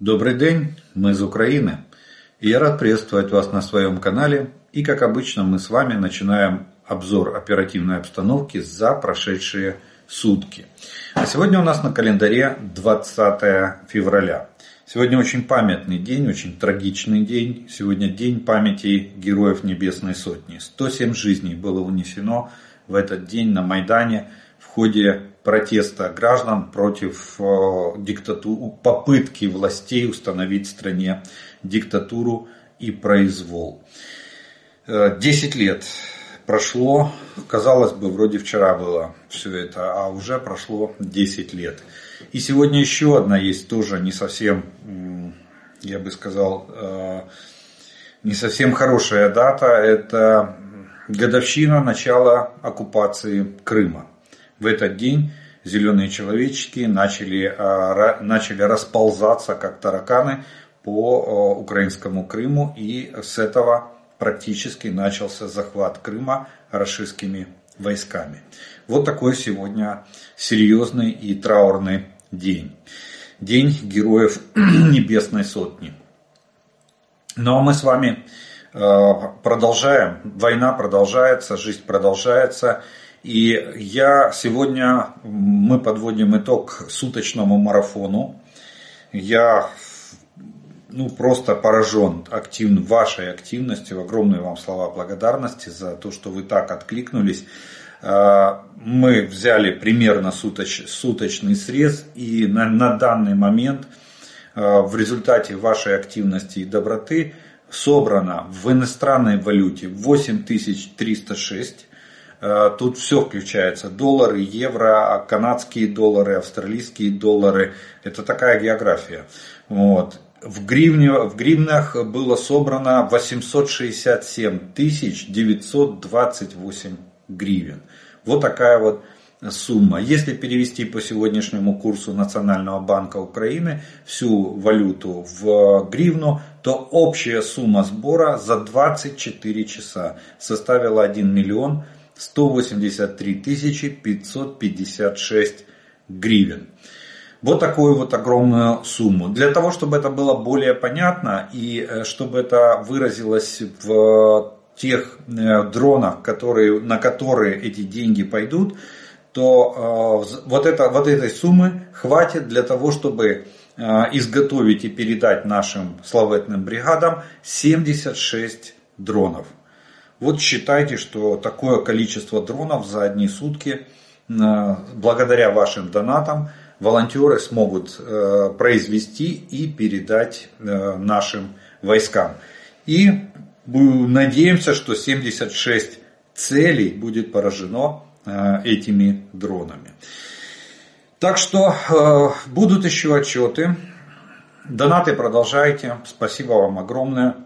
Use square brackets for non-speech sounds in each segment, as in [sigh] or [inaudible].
Добрый день, мы из Украины. И я рад приветствовать вас на своем канале. И как обычно мы с вами начинаем обзор оперативной обстановки за прошедшие сутки. А сегодня у нас на календаре 20 февраля. Сегодня очень памятный день, очень трагичный день. Сегодня день памяти героев Небесной Сотни. 107 жизней было унесено в этот день на Майдане в ходе протеста граждан против э, диктатуры, попытки властей установить в стране диктатуру и произвол. Э, десять лет прошло, казалось бы, вроде вчера было все это, а уже прошло 10 лет. И сегодня еще одна есть тоже не совсем, я бы сказал, э, не совсем хорошая дата. Это годовщина начала оккупации Крыма. В этот день зеленые человечки начали, а, начали расползаться как тараканы по украинскому Крыму. И с этого практически начался захват Крыма российскими войсками. Вот такой сегодня серьезный и траурный день. День героев [clears throat] Небесной Сотни. Ну а мы с вами продолжаем. Война продолжается, жизнь продолжается. И я сегодня, мы подводим итог суточному марафону. Я ну, просто поражен актив, вашей активностью. Огромные вам слова благодарности за то, что вы так откликнулись. А, мы взяли примерно суточ, суточный срез и на, на данный момент а, в результате вашей активности и доброты собрано в иностранной валюте 8306 Э, тут все включается. Доллары, евро, канадские доллары, австралийские доллары. Это такая география. Вот. В, гривне, в гривнах было собрано 867 928 гривен. Вот такая вот сумма. Если перевести по сегодняшнему курсу Национального банка Украины всю валюту в гривну, то общая сумма сбора за 24 часа составила 1 миллион 183 556 гривен. Вот такую вот огромную сумму. Для того, чтобы это было более понятно и э, чтобы это выразилось в тех э, дронах, которые, на которые эти деньги пойдут, то э, вот, это, вот этой суммы хватит для того, чтобы изготовить и передать нашим славетным бригадам 76 дронов. Вот считайте, что такое количество дронов за одни сутки, э, благодаря вашим донатам, волонтеры смогут э, произвести и передать э, нашим войскам. И надеемся, что 76 целей будет поражено этими дронами. Так что будут еще отчеты. Донаты продолжайте. Спасибо вам огромное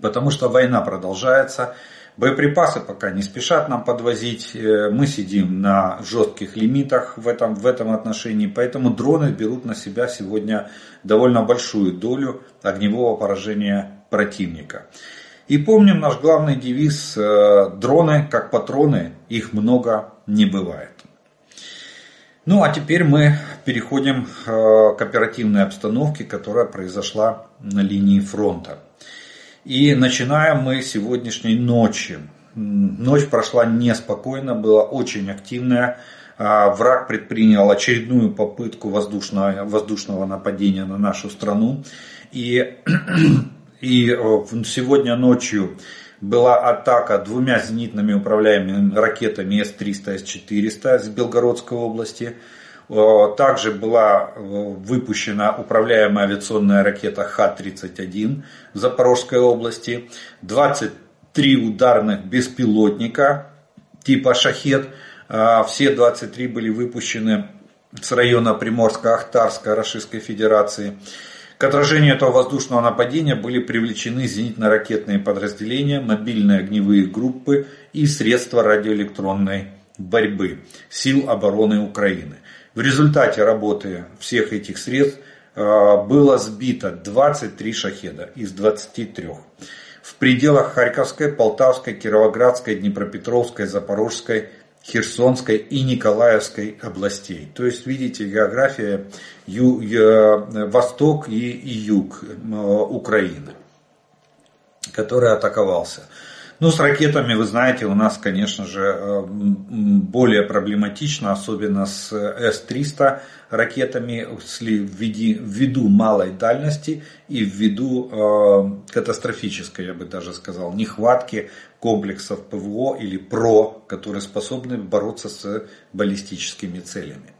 потому что война продолжается. Боеприпасы пока не спешат нам подвозить, э, мы сидим на жестких лимитах в этом, в этом отношении, поэтому дроны берут на себя сегодня довольно большую долю огневого поражения противника. И помним наш главный девиз э, «Дроны как патроны, их много не бывает». Ну а теперь мы переходим э, к оперативной обстановке, которая произошла на линии фронта. И начинаем мы сегодняшней ночи. Ночь прошла неспокойно, была очень активная. А, враг предпринял очередную попытку воздушного, воздушного нападения на нашу страну. И, [clears throat] и сегодня ночью была атака двумя зенитными управляемыми ракетами С-300, С-400 с Белгородской области. Э, также была э, выпущена управляемая авиационная ракета Х-31 в Запорожской области, 23 ударных беспилотника типа «Шахет». Э, все 23 были выпущены с района Приморско-Ахтарска Российской Федерации. К отражению этого воздушного нападения были привлечены зенитно-ракетные подразделения, мобильные огневые группы и средства радиоэлектронной борьбы сил обороны Украины. В результате работы всех этих средств э, было сбито 23 шахеда из 23. В пределах Харьковской, Полтавской, Кировоградской, Днепропетровской, Запорожской Херсонской и Николаевской областей. То есть, видите, география ю, ю, восток и, и юг Украины, который атаковался. Ну, с ракетами, вы знаете, у нас, конечно же, э, более проблематично, особенно с С-300 ракетами ввиду малой дальности и ввиду э, катастрофической, я бы даже сказал, нехватки комплексов ПВО или ПРО, которые способны бороться с баллистическими целями.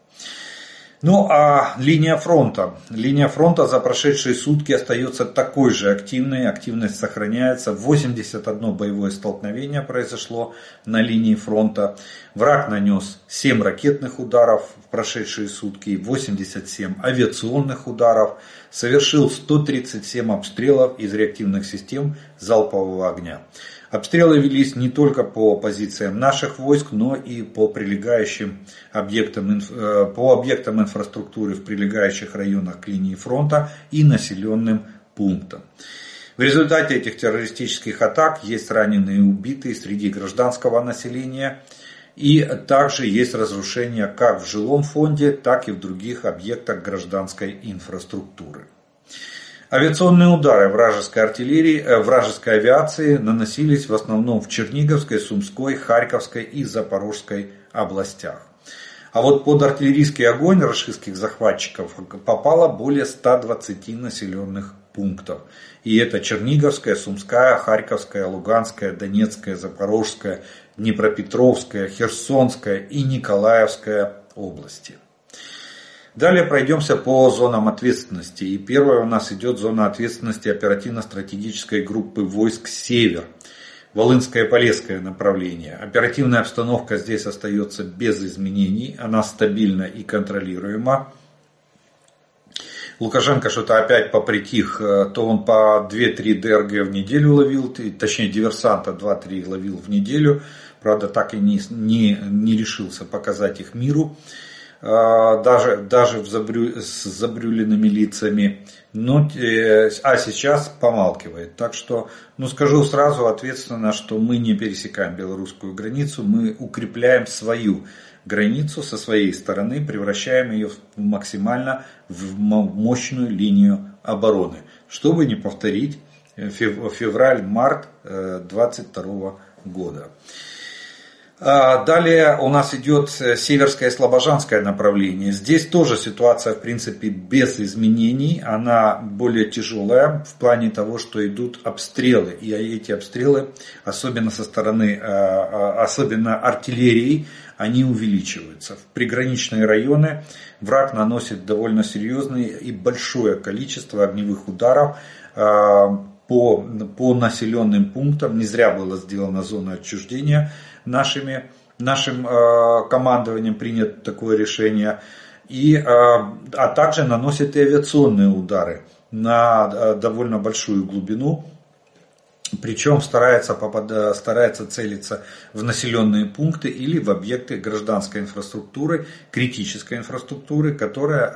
Ну а линия фронта. Линия фронта за прошедшие сутки остается такой же активной. Активность сохраняется. 81 боевое столкновение произошло на линии фронта. Враг нанес 7 ракетных ударов в прошедшие сутки, 87 авиационных ударов, совершил 137 обстрелов из реактивных систем залпового огня. Обстрелы велись не только по позициям наших войск, но и по прилегающим объектам, э, по объектам инфраструктуры в прилегающих районах к линии фронта и населенным пунктам. В результате этих террористических атак есть раненые и убитые среди гражданского населения. И также есть разрушения как в жилом фонде, так и в других объектах гражданской инфраструктуры. Авиационные удары вражеской артиллерии, э, вражеской авиации наносились в основном в Черниговской, Сумской, Харьковской и Запорожской областях. А вот под артиллерийский огонь рашистских захватчиков попало более 120 населенных пунктов. И это Черниговская, Сумская, Харьковская, Луганская, Донецкая, Запорожская, Днепропетровская, Херсонская и Николаевская области. Далее пройдемся по зонам ответственности. И первая у нас идет зона ответственности оперативно-стратегической группы войск «Север». Волынское Полесское направление. Оперативная обстановка здесь остается без изменений, она стабильна и контролируема. Лукашенко что-то опять попритих, то он по 2-3 ДРГ в неделю ловил, точнее диверсанта 2-3 ловил в неделю, правда так и не, не, не решился показать их миру. А, даже, даже в забрю, с забрюленными лицами, но, э, а сейчас помалкивает. Так что, ну скажу сразу ответственно, что мы не пересекаем белорусскую границу, мы укрепляем свою границу со своей стороны, превращаем ее максимально в мощную линию обороны, чтобы не повторить февраль-март 2022 э, года. А, далее у нас идет э, северское слобожанское направление. Здесь тоже ситуация, в принципе, без изменений. Она более тяжелая в плане того, что идут обстрелы. И эти обстрелы, особенно со стороны, а, а, особенно артиллерии, они увеличиваются. В приграничные районы враг наносит довольно серьезное и большое количество огневых ударов по, по населенным пунктам. Не зря была сделана зона отчуждения нашими, нашим э, командованием принято такое решение. И, э, а также наносит и авиационные удары на э, довольно большую глубину. Причем старается, попад... старается целиться в населенные пункты или в объекты гражданской инфраструктуры, критической инфраструктуры, которая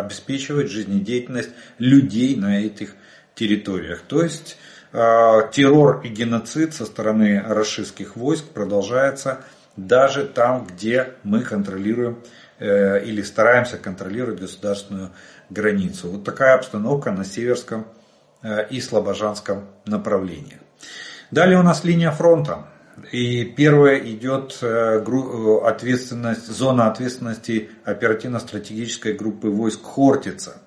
обеспечивает жизнедеятельность людей на этих территориях. То есть э, террор и геноцид со стороны российских войск продолжается даже там, где мы контролируем э, или стараемся контролировать государственную границу. Вот такая обстановка на северском э, и слобожанском направлении. Далее у нас линия фронта. И первая идет ответственность, зона ответственности оперативно-стратегической группы войск Хортица.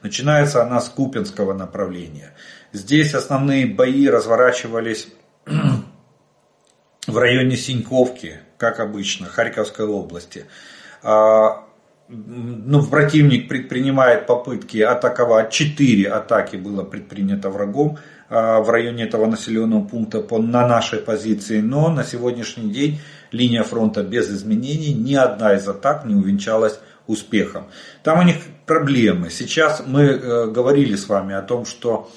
Начинается она с Купинского направления. Здесь основные бои разворачивались в районе Синьковки, как обычно, Харьковской области. А, ну, противник предпринимает попытки атаковать. Четыре атаки было предпринято врагом а, в районе этого населенного пункта по, на нашей позиции. Но на сегодняшний день линия фронта без изменений. Ни одна из атак не увенчалась успехом. Там у них проблемы. Сейчас мы э, говорили с вами о том, что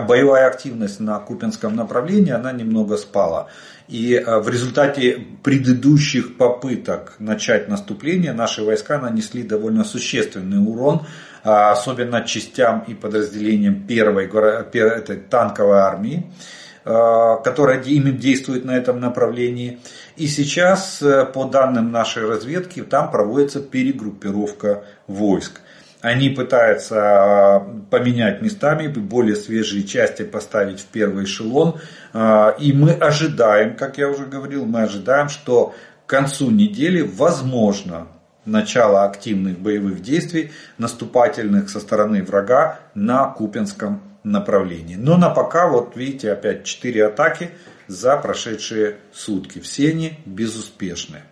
боевая активность на Купинском направлении, она немного спала. И э, в результате предыдущих попыток начать наступление наши войска нанесли довольно существенный урон, а, особенно частям и подразделениям первой этой танковой армии. которая им действует на этом направлении. И сейчас, по данным нашей разведки, там проводится перегруппировка войск. Они пытаются поменять местами, более свежие части поставить в первый эшелон. И мы ожидаем, как я уже говорил, мы ожидаем, что к концу недели возможно начало активных боевых действий, наступательных со стороны врага на Купинском направлении. Но на пока, вот видите, опять 4 атаки за прошедшие сутки. Все они безуспешные.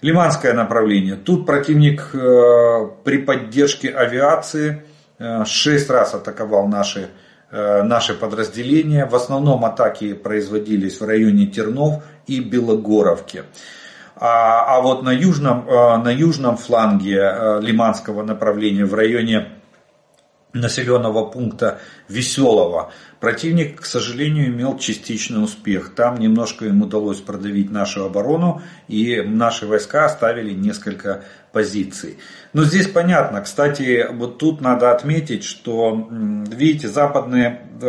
Лиманское направление. Тут противник э, при поддержке авиации э, 6 раз атаковал наши, э, наши подразделения. В основном атаки производились в районе Тернов и Белогоровки. А, а вот на южном, на южном фланге лиманского направления в районе населенного пункта Веселого. Противник, к сожалению, имел частичный успех. Там немножко им удалось продавить нашу оборону, и наши войска оставили несколько позиций. Но здесь понятно, кстати, вот тут надо отметить, что, видите, западные э,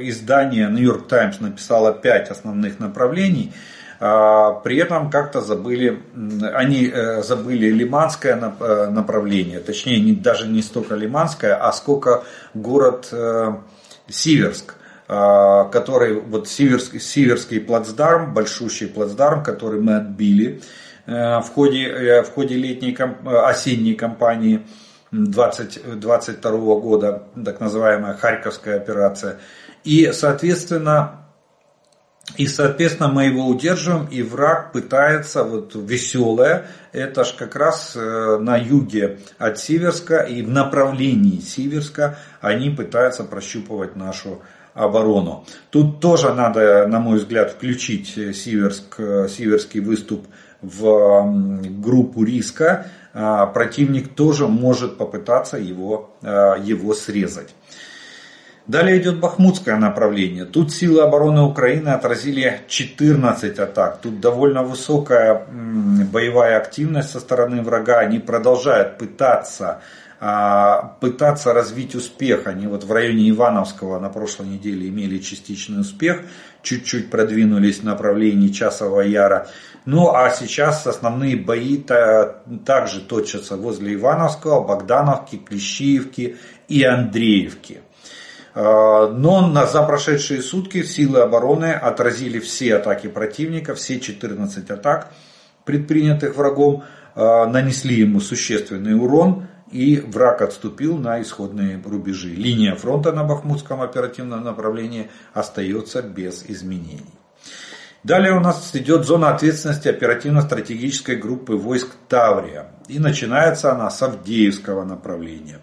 издания New York Times написало 5 основных направлений – при этом как-то забыли, они э, забыли лиманское э, направление, точнее не, даже не столько лиманское, а сколько город э, Сиверск а, который вот Сиверский, Сиверский плацдарм, большущий плацдарм, который мы отбили в ходе, в ходе летней, осенней кампании 2022 года, так называемая Харьковская операция. И, соответственно, и, соответственно, мы его удерживаем, и враг пытается, вот веселое, это ж как раз э, на юге от Сиверска, и в направлении Сиверска они пытаются прощупывать нашу оборону. Тут тоже надо, на мой взгляд, включить Сиверск, Сиверский выступ в группу риска. А противник тоже может попытаться его, э, его срезать. Далее идет Бахмутское направление. Тут силы обороны Украины отразили 14 атак. Тут довольно высокая боевая активность со стороны врага. Они продолжают пытаться а, пытаться развить успех. Они вот в районе Ивановского на прошлой неделе имели частичный успех, чуть-чуть продвинулись в направлении Часового Яра. Ну а сейчас основные бои -то также точатся возле Ивановского, Богдановки, Клещиевки и Андреевки. Э, но на, за прошедшие сутки силы обороны отразили все атаки противника, все 14 атак, предпринятых врагом, э, нанесли ему существенный урон, и враг отступил на исходные рубежи. Линия фронта на Бахмутском оперативном направлении остается без изменений. Далее у нас идет зона ответственности оперативно-стратегической группы войск Таврия. И начинается она с Авдеевского направления.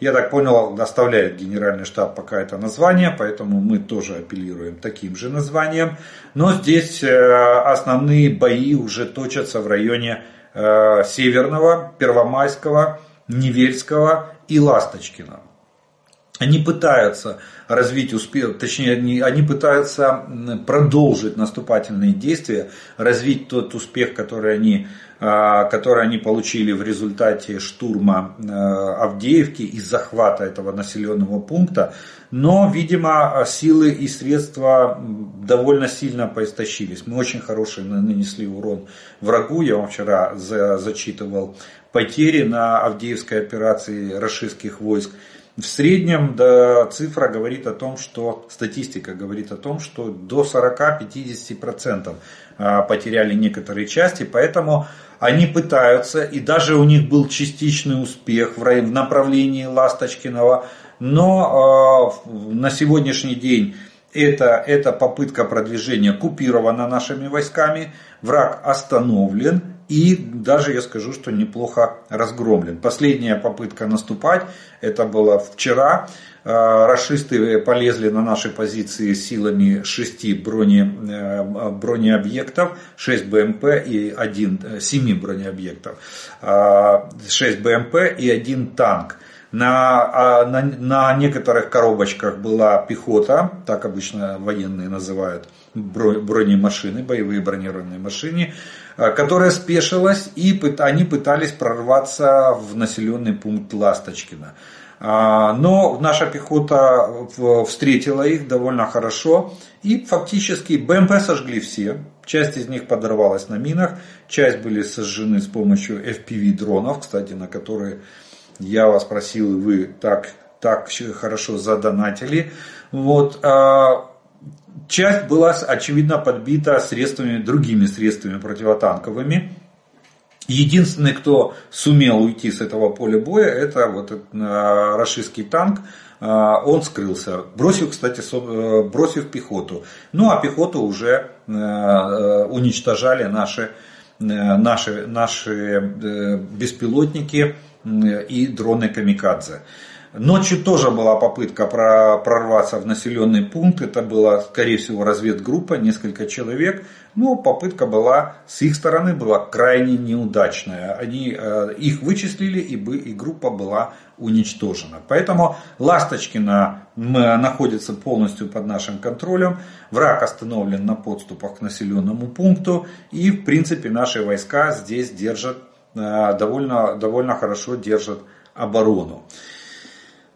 Я так понял, оставляет генеральный штаб пока это название, поэтому мы тоже апеллируем таким же названием. Но здесь э, основные бои уже точатся в районе э, Северного, Первомайского, Невельского и Ласточкина. Они пытаются развить успех, точнее они, они пытаются продолжить наступательные действия, развить тот успех, который они а, которые они получили в результате штурма а, Авдеевки и захвата этого населенного пункта. Но, видимо, силы и средства довольно сильно поистощились. Мы очень хороший нанесли урон врагу. Я вам вчера зачитывал потери на Авдеевской операции российских войск. В среднем да, цифра говорит о том, что статистика говорит о том, что до 40-50% а, потеряли некоторые части, поэтому они пытаются, и даже у них был частичный успех в направлении Ласточкиного, но э, на сегодняшний день это, эта попытка продвижения купирована нашими войсками, враг остановлен и даже я скажу, что неплохо разгромлен. Последняя попытка наступать, это было вчера, Э, расисты полезли на наши позиции силами 6 брони, э, бронеобъектов, 6 БМП и 1, 7 бронеобъектов, 6 БМП и 1 танк. На, а, на, на некоторых коробочках была пехота, так обычно военные называют бронемашины, боевые бронированные машины, э, которая спешилась и они пытались прорваться в населенный пункт Ласточкина. А, но наша пехота встретила их довольно хорошо. И фактически БМП сожгли все. Часть из них подорвалась на минах. Часть были сожжены с помощью FPV дронов, кстати, на которые я вас просил, и вы так, так хорошо задонатили. Вот. А, часть была, очевидно, подбита средствами, другими средствами противотанковыми. Единственный, кто сумел уйти с этого поля боя, это вот этот э, рашистский танк. Э, он скрылся, бросив, кстати, э, бросив пехоту. Ну а пехоту уже уничтожали наши, наши, наши беспилотники и дроны Камикадзе. Ночью тоже была попытка прорваться в населенный пункт. Это была, скорее всего, разведгруппа, несколько человек. Но попытка была, с их стороны, была крайне неудачная. Они, э, их вычислили и, бы, и группа была уничтожена. Поэтому Ласточкина находится полностью под нашим контролем. Враг остановлен на подступах к населенному пункту. И, в принципе, наши войска здесь держат, э, довольно, довольно хорошо держат оборону.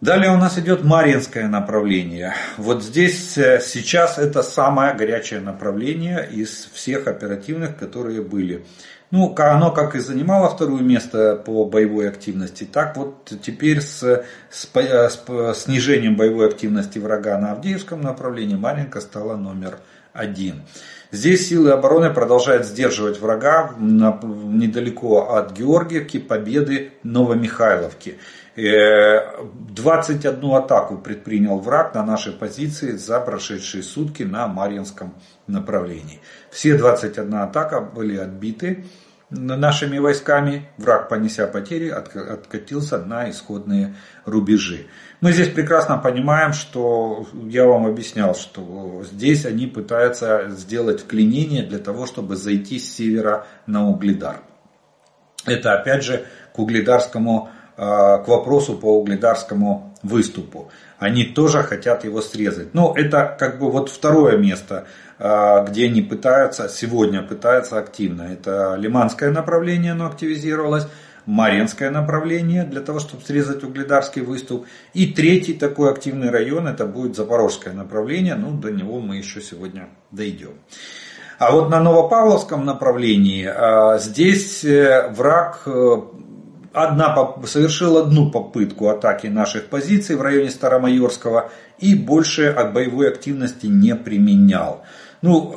Далее у нас идет Маринское направление. Вот здесь э, сейчас это самое горячее направление из всех оперативных, которые были. Ну, оно как и занимало второе место по боевой активности, так вот теперь с, с, э, с снижением боевой активности врага на Авдеевском направлении Маринка стала номер один. Здесь силы обороны продолжают сдерживать врага недалеко от Георгиевки, Победы, Новомихайловки. 21 э, атаку предпринял враг на наши позиции за прошедшие сутки на Марьинском направлении. Все 21 атака были отбиты нашими войсками. Враг, понеся потери, откатился на исходные рубежи. Мы здесь прекрасно понимаем, что я вам объяснял, что здесь они пытаются сделать вклинение для того, чтобы зайти с севера на Угледар. Это опять же к угледарскому Э, к вопросу по угледарскому выступу. Они тоже хотят его срезать. Но это как бы вот второе место, э, где они пытаются, сегодня пытаются активно. Это Лиманское направление, оно активизировалось. Маринское направление для того, чтобы срезать угледарский выступ. И третий такой активный район, это будет Запорожское направление. Ну, до него мы еще сегодня дойдем. А вот на Новопавловском направлении э, здесь враг одна, совершил одну попытку атаки наших позиций в районе Старомайорского и больше от боевой активности не применял. Ну,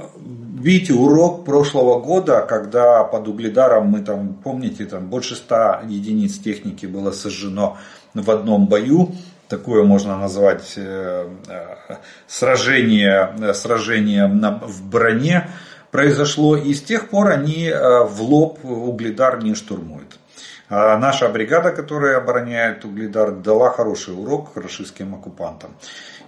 видите, урок прошлого года, когда под Угледаром мы там, помните, там больше ста единиц техники было сожжено в одном бою. Такое можно назвать э, э, сражение, сражение на, в броне произошло. И с тех пор они э, в лоб Угледар не штурмуют. А наша бригада, которая обороняет Угледар, дала хороший урок рашистским оккупантам.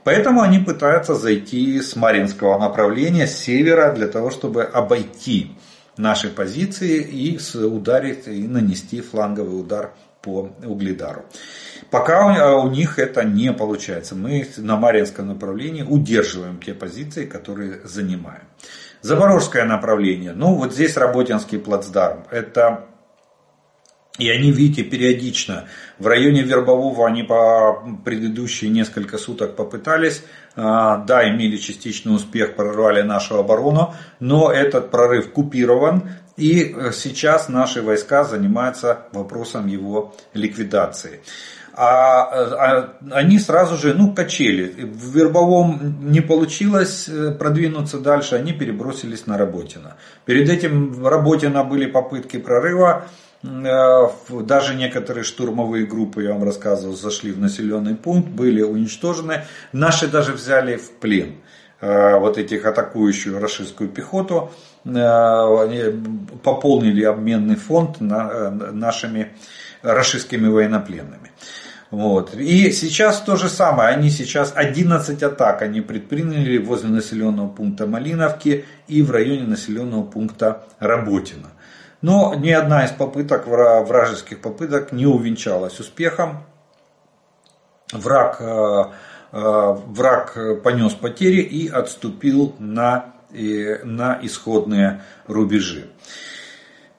Поэтому они пытаются зайти с Маринского направления, с севера, для того, чтобы обойти наши позиции и ударить и нанести фланговый удар по Угледару. Пока у них это не получается. Мы на Маринском направлении удерживаем те позиции, которые занимаем. Запорожское направление. Ну, вот здесь Работинский плацдарм. Это и они, видите, периодично в районе Вербового они по предыдущие несколько суток попытались, а, да, имели частичный успех, прорвали нашу оборону, но этот прорыв купирован, и э, сейчас наши войска занимаются вопросом его ликвидации. А, а они сразу же, ну, качели. В Вербовом не получилось э, продвинуться дальше, они перебросились на Работино. Перед этим в Работино были попытки прорыва, даже некоторые штурмовые группы, я вам рассказывал, зашли в населенный пункт, были уничтожены. Наши даже взяли в плен э, вот этих атакующую рашистскую пехоту, э, они пополнили обменный фонд нашими рашистскими военнопленными. Вот. И сейчас то же самое. Они сейчас 11 атак они предприняли возле населенного пункта Малиновки и в районе населенного пункта Работино. Но ни одна из попыток, вражеских попыток не увенчалась успехом. Враг, э, э, враг понес потери и отступил на, на исходные рубежи.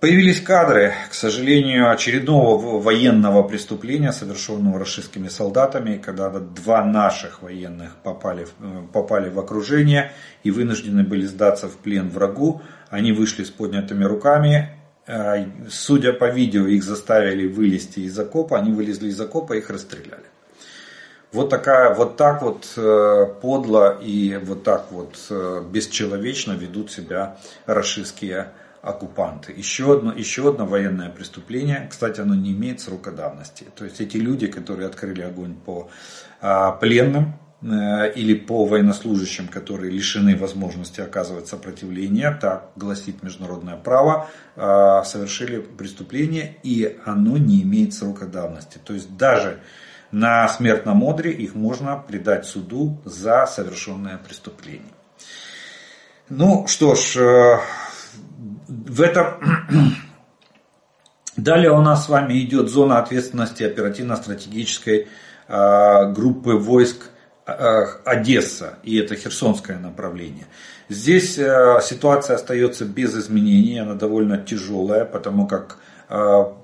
Появились кадры, к сожалению, очередного военного преступления, совершенного российскими солдатами, когда два наших военных попали, попали в окружение и вынуждены были сдаться в плен врагу. Они вышли с поднятыми руками. Э, судя по видео, их заставили вылезти из окопа. Они вылезли из окопа их расстреляли. Вот, такая, вот так вот э, подло и вот так вот э, бесчеловечно ведут себя российские оккупанты. Еще одно, еще одно военное преступление, кстати, оно не имеет срока давности. То есть эти люди, которые открыли огонь по а, пленным или по военнослужащим, которые лишены возможности оказывать сопротивление, так гласит международное право, а, совершили преступление и оно не имеет срока давности. То есть даже на смертном одре их можно предать суду за совершенное преступление. Ну что ж, э, в этом... [clears throat] Далее у нас с вами идет зона ответственности оперативно-стратегической группы войск Одесса, и это Херсонское направление. Здесь а, ситуация остается без изменений, она довольно тяжелая, потому как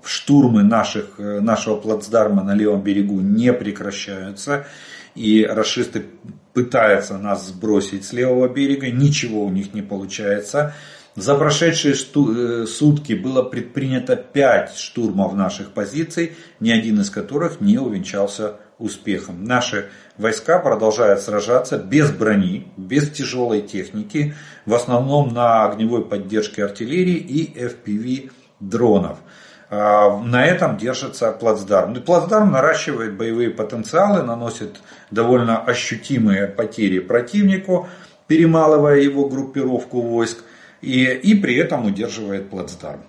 штурмы наших, нашего плацдарма на левом берегу не прекращаются, и расисты пытаются нас сбросить с левого берега, ничего у них не получается. За прошедшие э, сутки было предпринято 5 штурмов наших позиций, ни один из которых не увенчался успехом. Наши войска продолжают сражаться без брони, без тяжелой техники, в основном на огневой поддержке артиллерии и FPV дронов. А, на этом держится плацдарм. Плацдарм наращивает боевые потенциалы, наносит довольно ощутимые потери противнику, перемалывая его группировку войск и, и при этом удерживает плацдарм.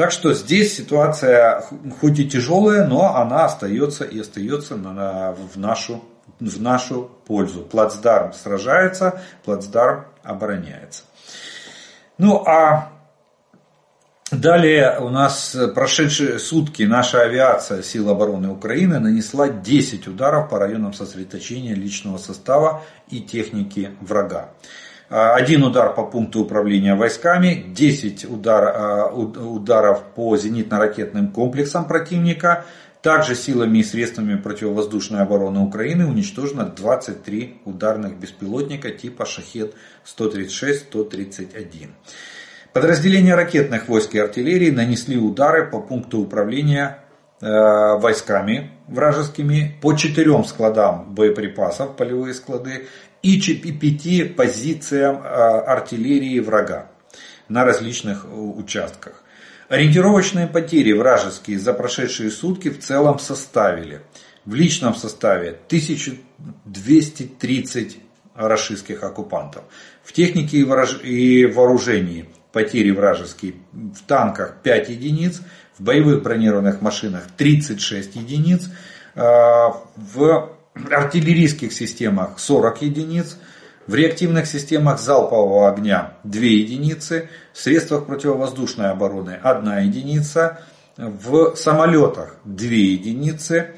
Так что здесь ситуация хоть и тяжелая, но она остается и остается на, в, нашу, в нашу пользу. Плацдарм сражается, плацдарм обороняется. Ну а Далее у нас прошедшие сутки наша авиация сил обороны Украины нанесла 10 ударов по районам сосредоточения личного состава и техники врага. А, один удар по пункту управления войсками, 10 удар, а, ударов по зенитно-ракетным комплексам противника. Также силами и средствами противовоздушной обороны Украины уничтожено 23 ударных беспилотника типа Шахет-136-131. Подразделения ракетных войск и артиллерии нанесли удары по пункту управления э, войсками вражескими по четырем складам боеприпасов, полевые склады, и пяти позициям а, артиллерии врага на различных э, участках. Ориентировочные потери вражеские за прошедшие сутки в целом составили в личном составе 1230 рашистских оккупантов. В технике и вооружении потери вражеские в танках 5 единиц, в боевых бронированных машинах 36 единиц, а, в артиллерийских системах 40 единиц, в реактивных системах залпового огня 2 единицы, в средствах противовоздушной обороны 1 единица, в самолетах 2 единицы,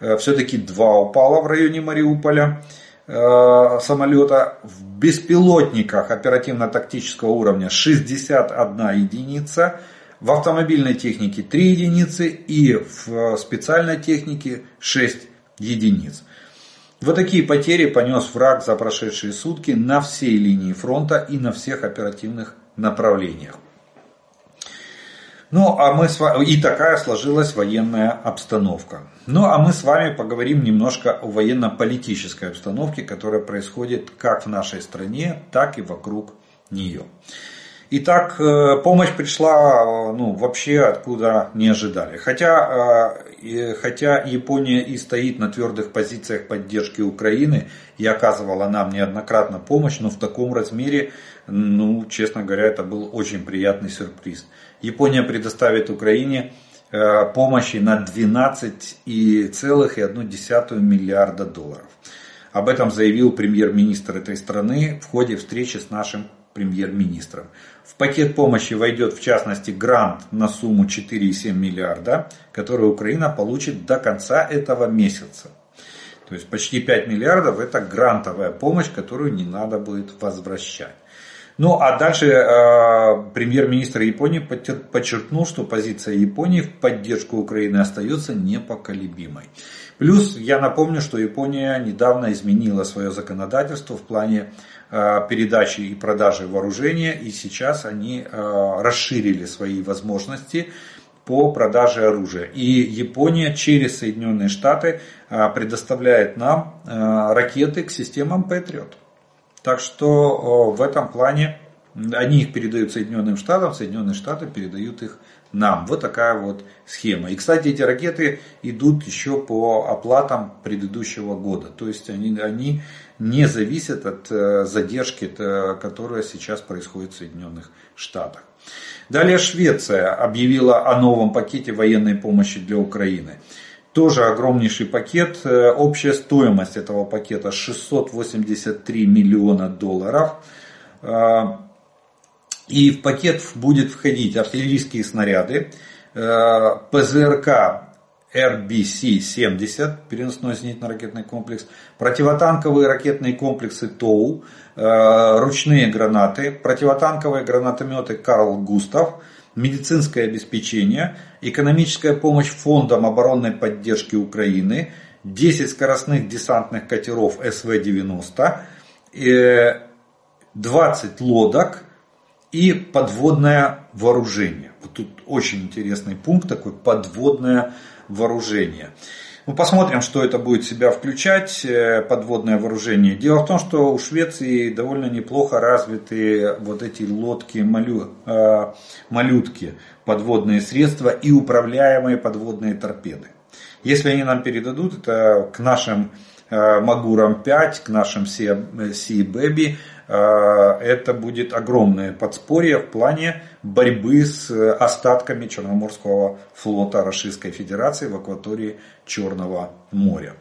э, все-таки 2 упало в районе Мариуполя э, самолета, в беспилотниках оперативно-тактического уровня 61 единица, в автомобильной технике 3 единицы и в специальной технике 6 единиц. Вот такие потери понес враг за прошедшие сутки на всей линии фронта и на всех оперативных направлениях. Ну, а мы с вами... И такая сложилась военная обстановка. Ну, а мы с вами поговорим немножко о военно-политической обстановке, которая происходит как в нашей стране, так и вокруг нее. Итак, э, помощь пришла э, ну, вообще откуда не ожидали. Хотя, э, хотя Япония и стоит на твердых позициях поддержки Украины и оказывала нам неоднократно помощь, но в таком размере, ну, честно говоря, это был очень приятный сюрприз. Япония предоставит Украине помощи на 12,1 миллиарда долларов. Об этом заявил премьер-министр этой страны в ходе встречи с нашим премьер-министром. В пакет помощи войдет в частности грант на сумму 4,7 миллиарда, который Украина получит до конца этого месяца. То есть почти 5 миллиардов это грантовая помощь, которую не надо будет возвращать. Ну а дальше э, премьер-министр Японии подчеркнул, что позиция Японии в поддержку Украины остается непоколебимой. Плюс я напомню, что Япония недавно изменила свое законодательство в плане передачи и продажи вооружения, и сейчас они э, расширили свои возможности по продаже оружия. И Япония через Соединенные Штаты э, предоставляет нам ракеты к системам Patriot. Так что в этом плане они их передают Соединенным Штатам, Соединенные Штаты передают их нам. Вот такая вот схема. И, кстати, эти ракеты идут еще по оплатам предыдущего года. То есть они, они не зависят от э, задержки, которая сейчас происходит в Соединенных Штатах. Далее Швеция объявила о новом пакете военной помощи для Украины. Тоже огромнейший пакет. Э, общая стоимость этого пакета 683 миллиона долларов. Э, и в пакет будет входить артиллерийские снаряды, э, ПЗРК РБС-70, переносной зенитно-ракетный комплекс, противотанковые ракетные комплексы ТОУ, ручные гранаты, противотанковые гранатометы Карл Густав, медицинское обеспечение, экономическая помощь фондам оборонной поддержки Украины, 10 скоростных десантных катеров СВ-90, 20 лодок и подводное вооружение. Вот тут очень интересный пункт такой, подводное вооружение. Мы посмотрим, что это будет себя включать, э, подводное вооружение. Дело в том, что у Швеции довольно неплохо развиты вот эти лодки, малю, э, малютки, подводные средства и управляемые подводные торпеды. Если они нам передадут, это к нашим э, Магурам 5, к нашим Sea Baby это будет огромное подспорье в плане борьбы с остатками Черноморского флота Российской Федерации в акватории Черного моря.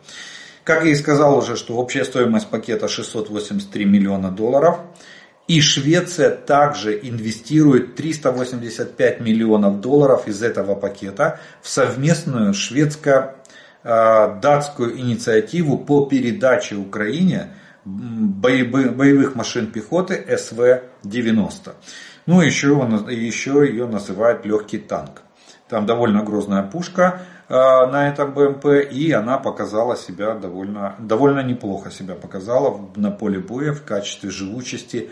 Как я и сказал уже, что общая стоимость пакета 683 миллиона долларов. И Швеция также инвестирует 385 миллионов долларов из этого пакета в совместную шведско-датскую инициативу по передаче Украине боевых машин пехоты СВ-90. Ну, еще, еще ее называют легкий танк. Там довольно грозная пушка э, на этом БМП, и она показала себя довольно, довольно неплохо себя показала на поле боя в качестве живучести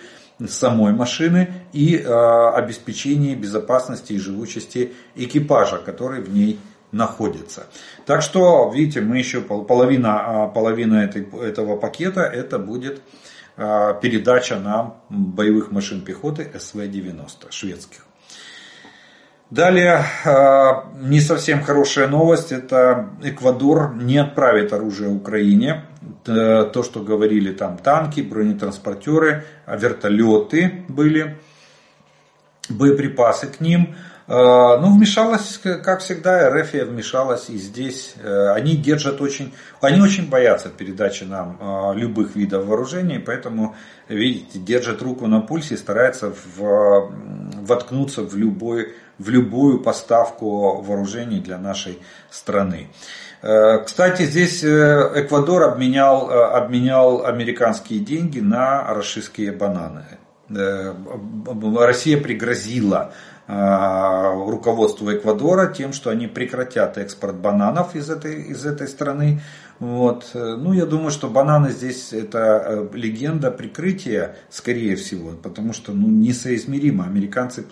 самой машины и э, обеспечении безопасности и живучести экипажа, который в ней находится. Так что, видите, мы еще половина, а, половина этой, этого пакета это будет а, передача нам боевых машин пехоты СВ-90 шведских. Далее, а, не совсем хорошая новость, это Эквадор не отправит оружие Украине. То, что говорили там танки, бронетранспортеры, вертолеты были, боеприпасы к ним – ну, вмешалась, как всегда, РФ вмешалась и здесь. Э, они держат очень, они очень боятся передачи нам э, любых видов вооружений, поэтому, видите, держат руку на пульсе и стараются в, воткнуться в, любой, в любую поставку вооружений для нашей страны. Кстати, здесь Эквадор обменял, обменял американские деньги на российские бананы. Россия пригрозила Э, руководству Эквадора тем, что они прекратят экспорт бананов из этой, из этой страны. Вот. Ну, я думаю, что бананы здесь это э, легенда прикрытия, скорее всего, потому что ну, несоизмеримо. Американцы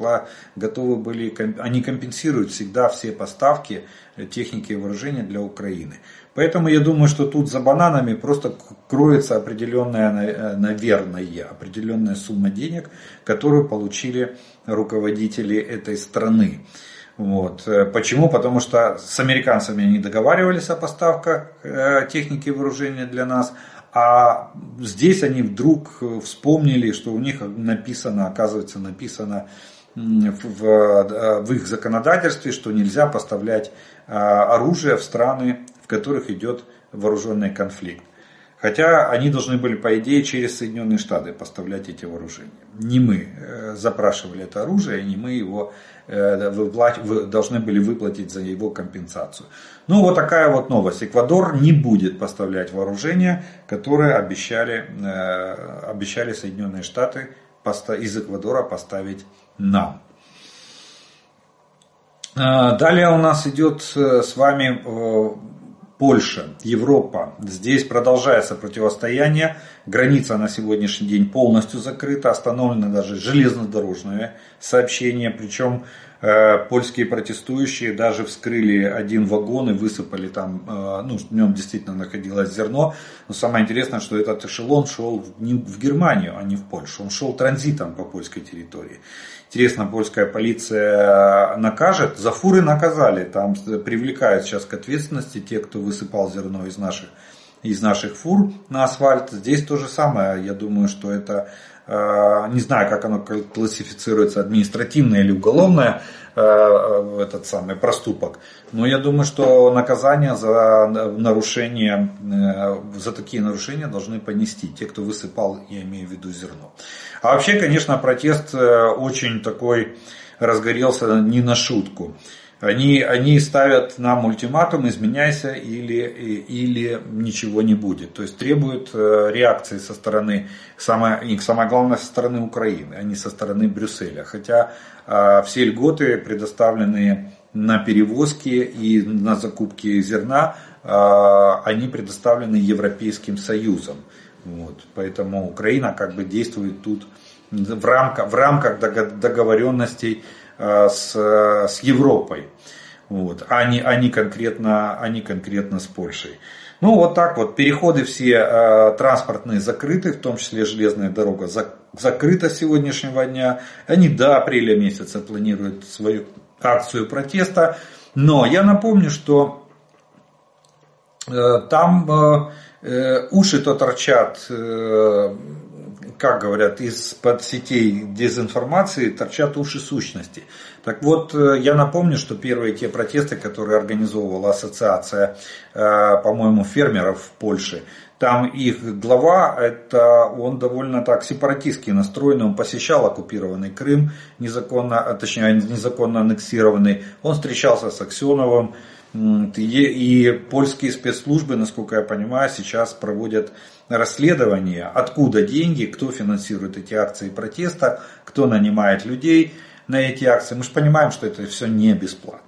готовы были, они компенсируют всегда все поставки техники и вооружения для Украины. Поэтому я думаю, что тут за бананами просто кроется определенная, э, наверное, определенная сумма денег, которую получили руководители этой страны. Вот. Э, почему? Потому что с американцами они договаривались о поставках э, техники вооружения для нас, а здесь они вдруг вспомнили, что у них написано, оказывается, написано в, в их законодательстве, что нельзя поставлять оружие в страны в которых идет вооруженный конфликт. Хотя они должны были, по идее, через Соединенные Штаты поставлять эти вооружения. Не мы э, запрашивали это оружие, не мы его э, должны были выплатить за его компенсацию. Ну, вот такая вот новость. Эквадор не будет поставлять вооружения, которые обещали, э, обещали Соединенные Штаты из Эквадора поставить нам. Далее у нас идет с вами Польша, Европа. Здесь продолжается противостояние. Граница на сегодняшний день полностью закрыта. Остановлено даже железнодорожное сообщение. Причем э, польские протестующие даже вскрыли один вагон и высыпали там, э, ну, в нем действительно находилось зерно. Но самое интересное, что этот эшелон шел не в Германию, а не в Польшу. Он шел транзитом по польской территории. Интересно, польская полиция накажет. За фуры наказали. Там привлекают сейчас к ответственности те, кто высыпал зерно из наших, из наших фур на асфальт. Здесь то же самое. Я думаю, что это Э, не знаю, как оно классифицируется, административное или уголовное, э, этот самый проступок. Но я думаю, что наказание за нарушение, э, за такие нарушения должны понести те, кто высыпал, я имею в виду зерно. А вообще, конечно, протест очень такой разгорелся не на шутку. Они, они ставят нам ультиматум, изменяйся или, или ничего не будет. То есть требуют э, реакции со стороны, самое, и самое главное, со стороны Украины, а не со стороны Брюсселя. Хотя э, все льготы, предоставленные на перевозки и на закупки зерна, э, они предоставлены Европейским Союзом. Вот. Поэтому Украина как бы действует тут в рамках, в рамках договоренностей Э, с, с Европой. Вот, а, не, а, не конкретно, а не конкретно с Польшей. Ну вот так вот, переходы все э, транспортные закрыты, в том числе железная дорога за, закрыта сегодняшнего дня. Они до апреля месяца планируют свою акцию протеста. Но я напомню, что э, там э, э уши-то торчат э, как говорят, из-под сетей дезинформации торчат уши сущности. Так вот, э, я напомню, что первые те протесты, которые организовывала ассоциация, э, по-моему, фермеров в Польше, там их глава, это он довольно так сепаратистски настроенный, он посещал оккупированный Крым, незаконно, а точнее незаконно аннексированный, он встречался с Аксеновым, и польские спецслужбы, насколько я понимаю, сейчас проводят расследование, откуда деньги, кто финансирует эти акции протеста, кто нанимает людей на эти акции. Мы же понимаем, что это все не бесплатно.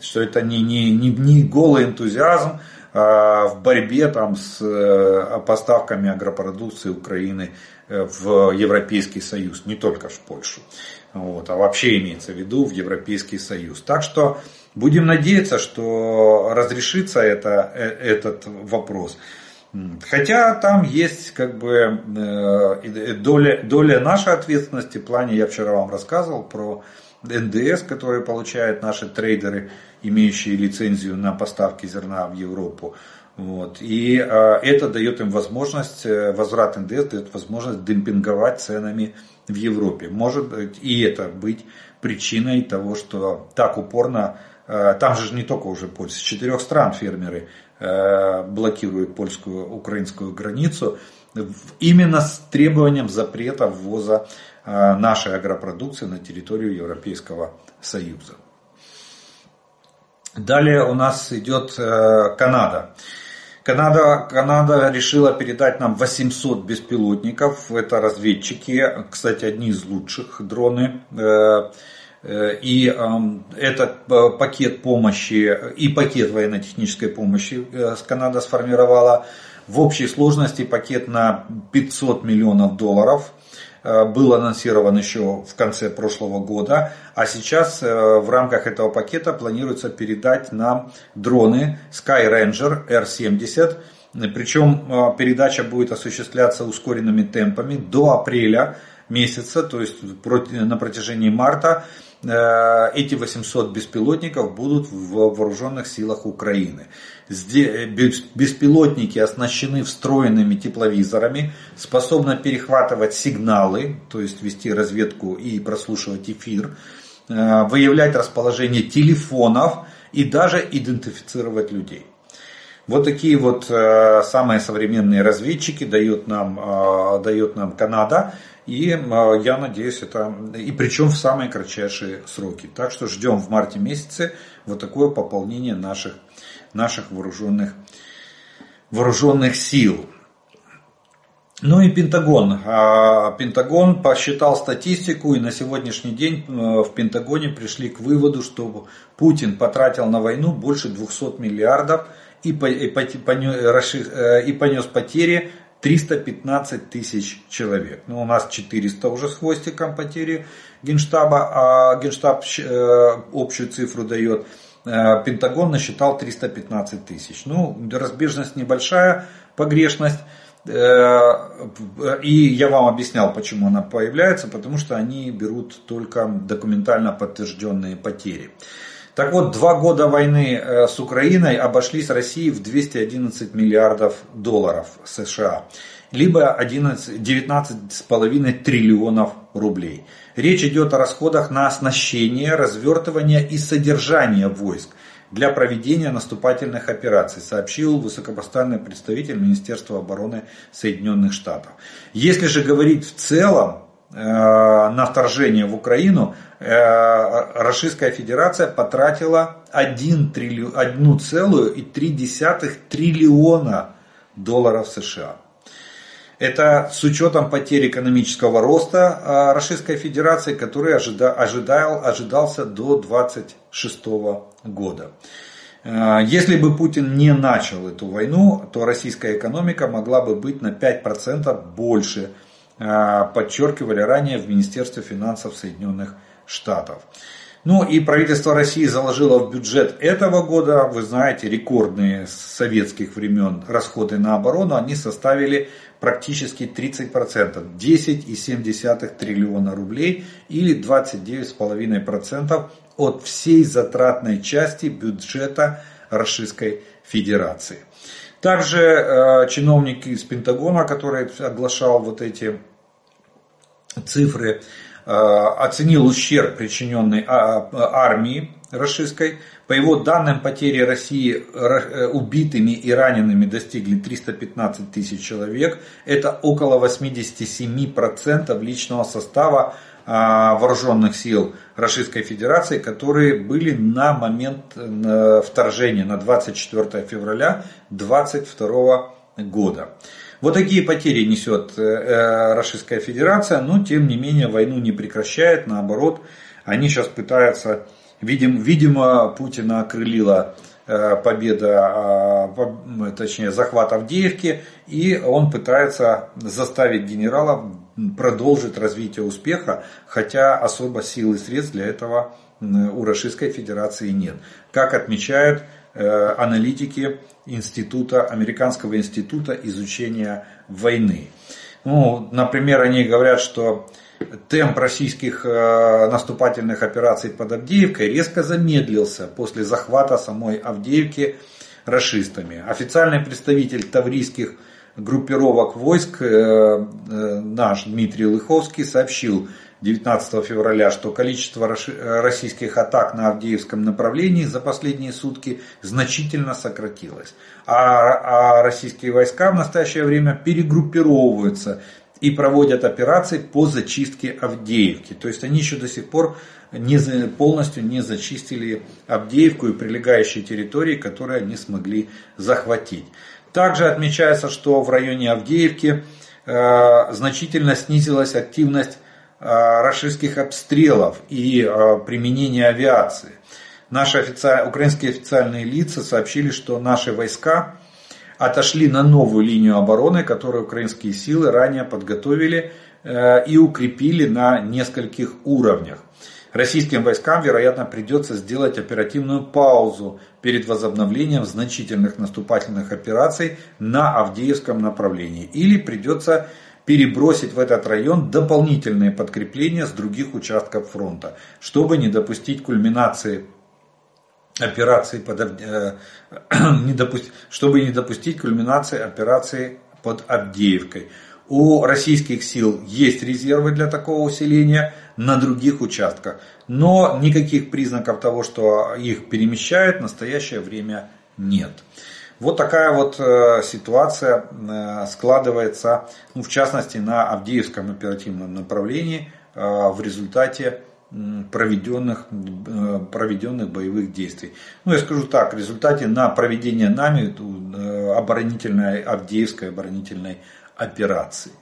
Что это не, не, не, не голый энтузиазм а в борьбе там, с э, поставками агропродукции Украины э, в Европейский Союз, не только в Польшу. Вот, а вообще имеется в виду в Европейский Союз. Так что будем надеяться, что разрешится это, э, этот вопрос. Хотя там есть как бы э, доля, доля нашей ответственности в плане, я вчера вам рассказывал про НДС, которые получают наши трейдеры, имеющие лицензию на поставки зерна в Европу. Вот. И э, это дает им возможность, э, возврат НДС дает возможность демпинговать ценами в Европе. Может быть и это быть причиной того, что так упорно, э, там же не только уже Польша, с четырех стран фермеры Э, блокирует польскую украинскую границу именно с требованием запрета ввоза э, нашей агропродукции на территорию Европейского Союза. Далее у нас идет э, Канада. Канада, Канада решила передать нам 800 беспилотников. Это разведчики, кстати, одни из лучших дроны. Э, и этот э, пакет помощи и пакет военно-технической помощи э, Канада сформировала. В общей сложности пакет на 500 миллионов долларов был анонсирован еще в конце прошлого года, а сейчас в рамках этого пакета планируется передать нам дроны Sky Ranger R70, причем передача будет осуществляться ускоренными темпами до апреля месяца, то есть на протяжении марта эти 800 беспилотников будут в вооруженных силах Украины. Э, беспилотники оснащены встроенными тепловизорами, способны перехватывать сигналы, то есть вести разведку и прослушивать эфир, э, выявлять расположение телефонов и даже идентифицировать людей. Вот такие вот самые современные разведчики дает нам, дает нам Канада. И я надеюсь, это и причем в самые кратчайшие сроки. Так что ждем в марте месяце вот такое пополнение наших, наших вооруженных, вооруженных сил. Ну и Пентагон. А, Пентагон посчитал статистику и на сегодняшний день э, в Пентагоне пришли к выводу, что Путин потратил на войну больше 200 миллиардов и, и, э, и понес потери 315 тысяч человек. Ну, у нас 400 уже с хвостиком потери Генштаба, а Генштаб э, общую цифру дает. Пентагон насчитал 315 тысяч. Ну, разбежность небольшая, погрешность. Э, и я вам объяснял, почему она появляется, потому что они берут только документально подтвержденные потери. Так вот, два года войны э, с Украиной обошлись России в 211 миллиардов долларов США, либо 19,5 триллионов рублей. Речь идет о расходах на оснащение, развертывание и содержание войск – для проведения наступательных операций, сообщил высокопоставленный представитель Министерства обороны Соединенных Штатов. Если же говорить в целом, на вторжение в Украину э, Российская Федерация потратила 1,3 триллиона долларов США. Это с учетом потери экономического роста э, Российской Федерации, который ожидал, ожидался до 26 года. Э, если бы Путин не начал эту войну, то российская экономика могла бы быть на 5% больше, э, подчеркивали ранее в Министерстве финансов Соединенных Штатов. Ну и правительство России заложило в бюджет этого года, вы знаете, рекордные с советских времен расходы на оборону, они составили практически 30%, 10,7 триллиона рублей или 29,5% от всей затратной части бюджета Российской Федерации. Также э, чиновники из Пентагона, который оглашал вот эти цифры, э, оценил ущерб, причиненный а, армии российской. По его данным, потери России э, убитыми и ранеными достигли 315 тысяч человек. Это около 87% личного состава а, вооруженных сил Российской Федерации, которые были на момент э, вторжения на 24 февраля 2022 года. Вот такие потери несет э, э, Российская Федерация, но тем не менее войну не прекращает, наоборот, они сейчас пытаются, видим, видимо, Путина окрылила победа, а, точнее захват Авдеевки, и он пытается заставить генерала продолжит развитие успеха, хотя особо сил и средств для этого у Российской Федерации нет. Как отмечают э, аналитики института, Американского института изучения войны. Ну, например, они говорят, что темп российских э, наступательных операций под Авдеевкой резко замедлился после захвата самой Авдеевки расистами. Официальный представитель таврийских группировок войск э, э, наш Дмитрий Лыховский сообщил 19 февраля, что количество российских атак на Авдеевском направлении за последние сутки значительно сократилось. А, а российские войска в настоящее время перегруппировываются и проводят операции по зачистке Авдеевки. То есть они еще до сих пор не, полностью не зачистили Авдеевку и прилегающие территории, которые они смогли захватить. Также отмечается, что в районе Авдеевки э, значительно снизилась активность э, рашистских обстрелов и э, применения авиации. Наши офици... украинские официальные лица сообщили, что наши войска отошли на новую линию обороны, которую украинские силы ранее подготовили и укрепили на нескольких уровнях. Российским войскам, вероятно, придется сделать оперативную паузу перед возобновлением значительных наступательных операций на Авдеевском направлении. Или придется перебросить в этот район дополнительные подкрепления с других участков фронта, чтобы не допустить кульминации операции под, э, [clears throat] не допустить, чтобы не допустить кульминации операции под Авдеевкой. У российских сил есть резервы для такого усиления на других участках. Но никаких признаков того, что их перемещают, в настоящее время нет. Вот такая вот э, ситуация э, складывается, ну, в частности, на Авдеевском оперативном направлении э, в результате проведенных, проведенных боевых действий. Ну, я скажу так, в результате на проведение нами оборонительной, Авдеевской оборонительной операции.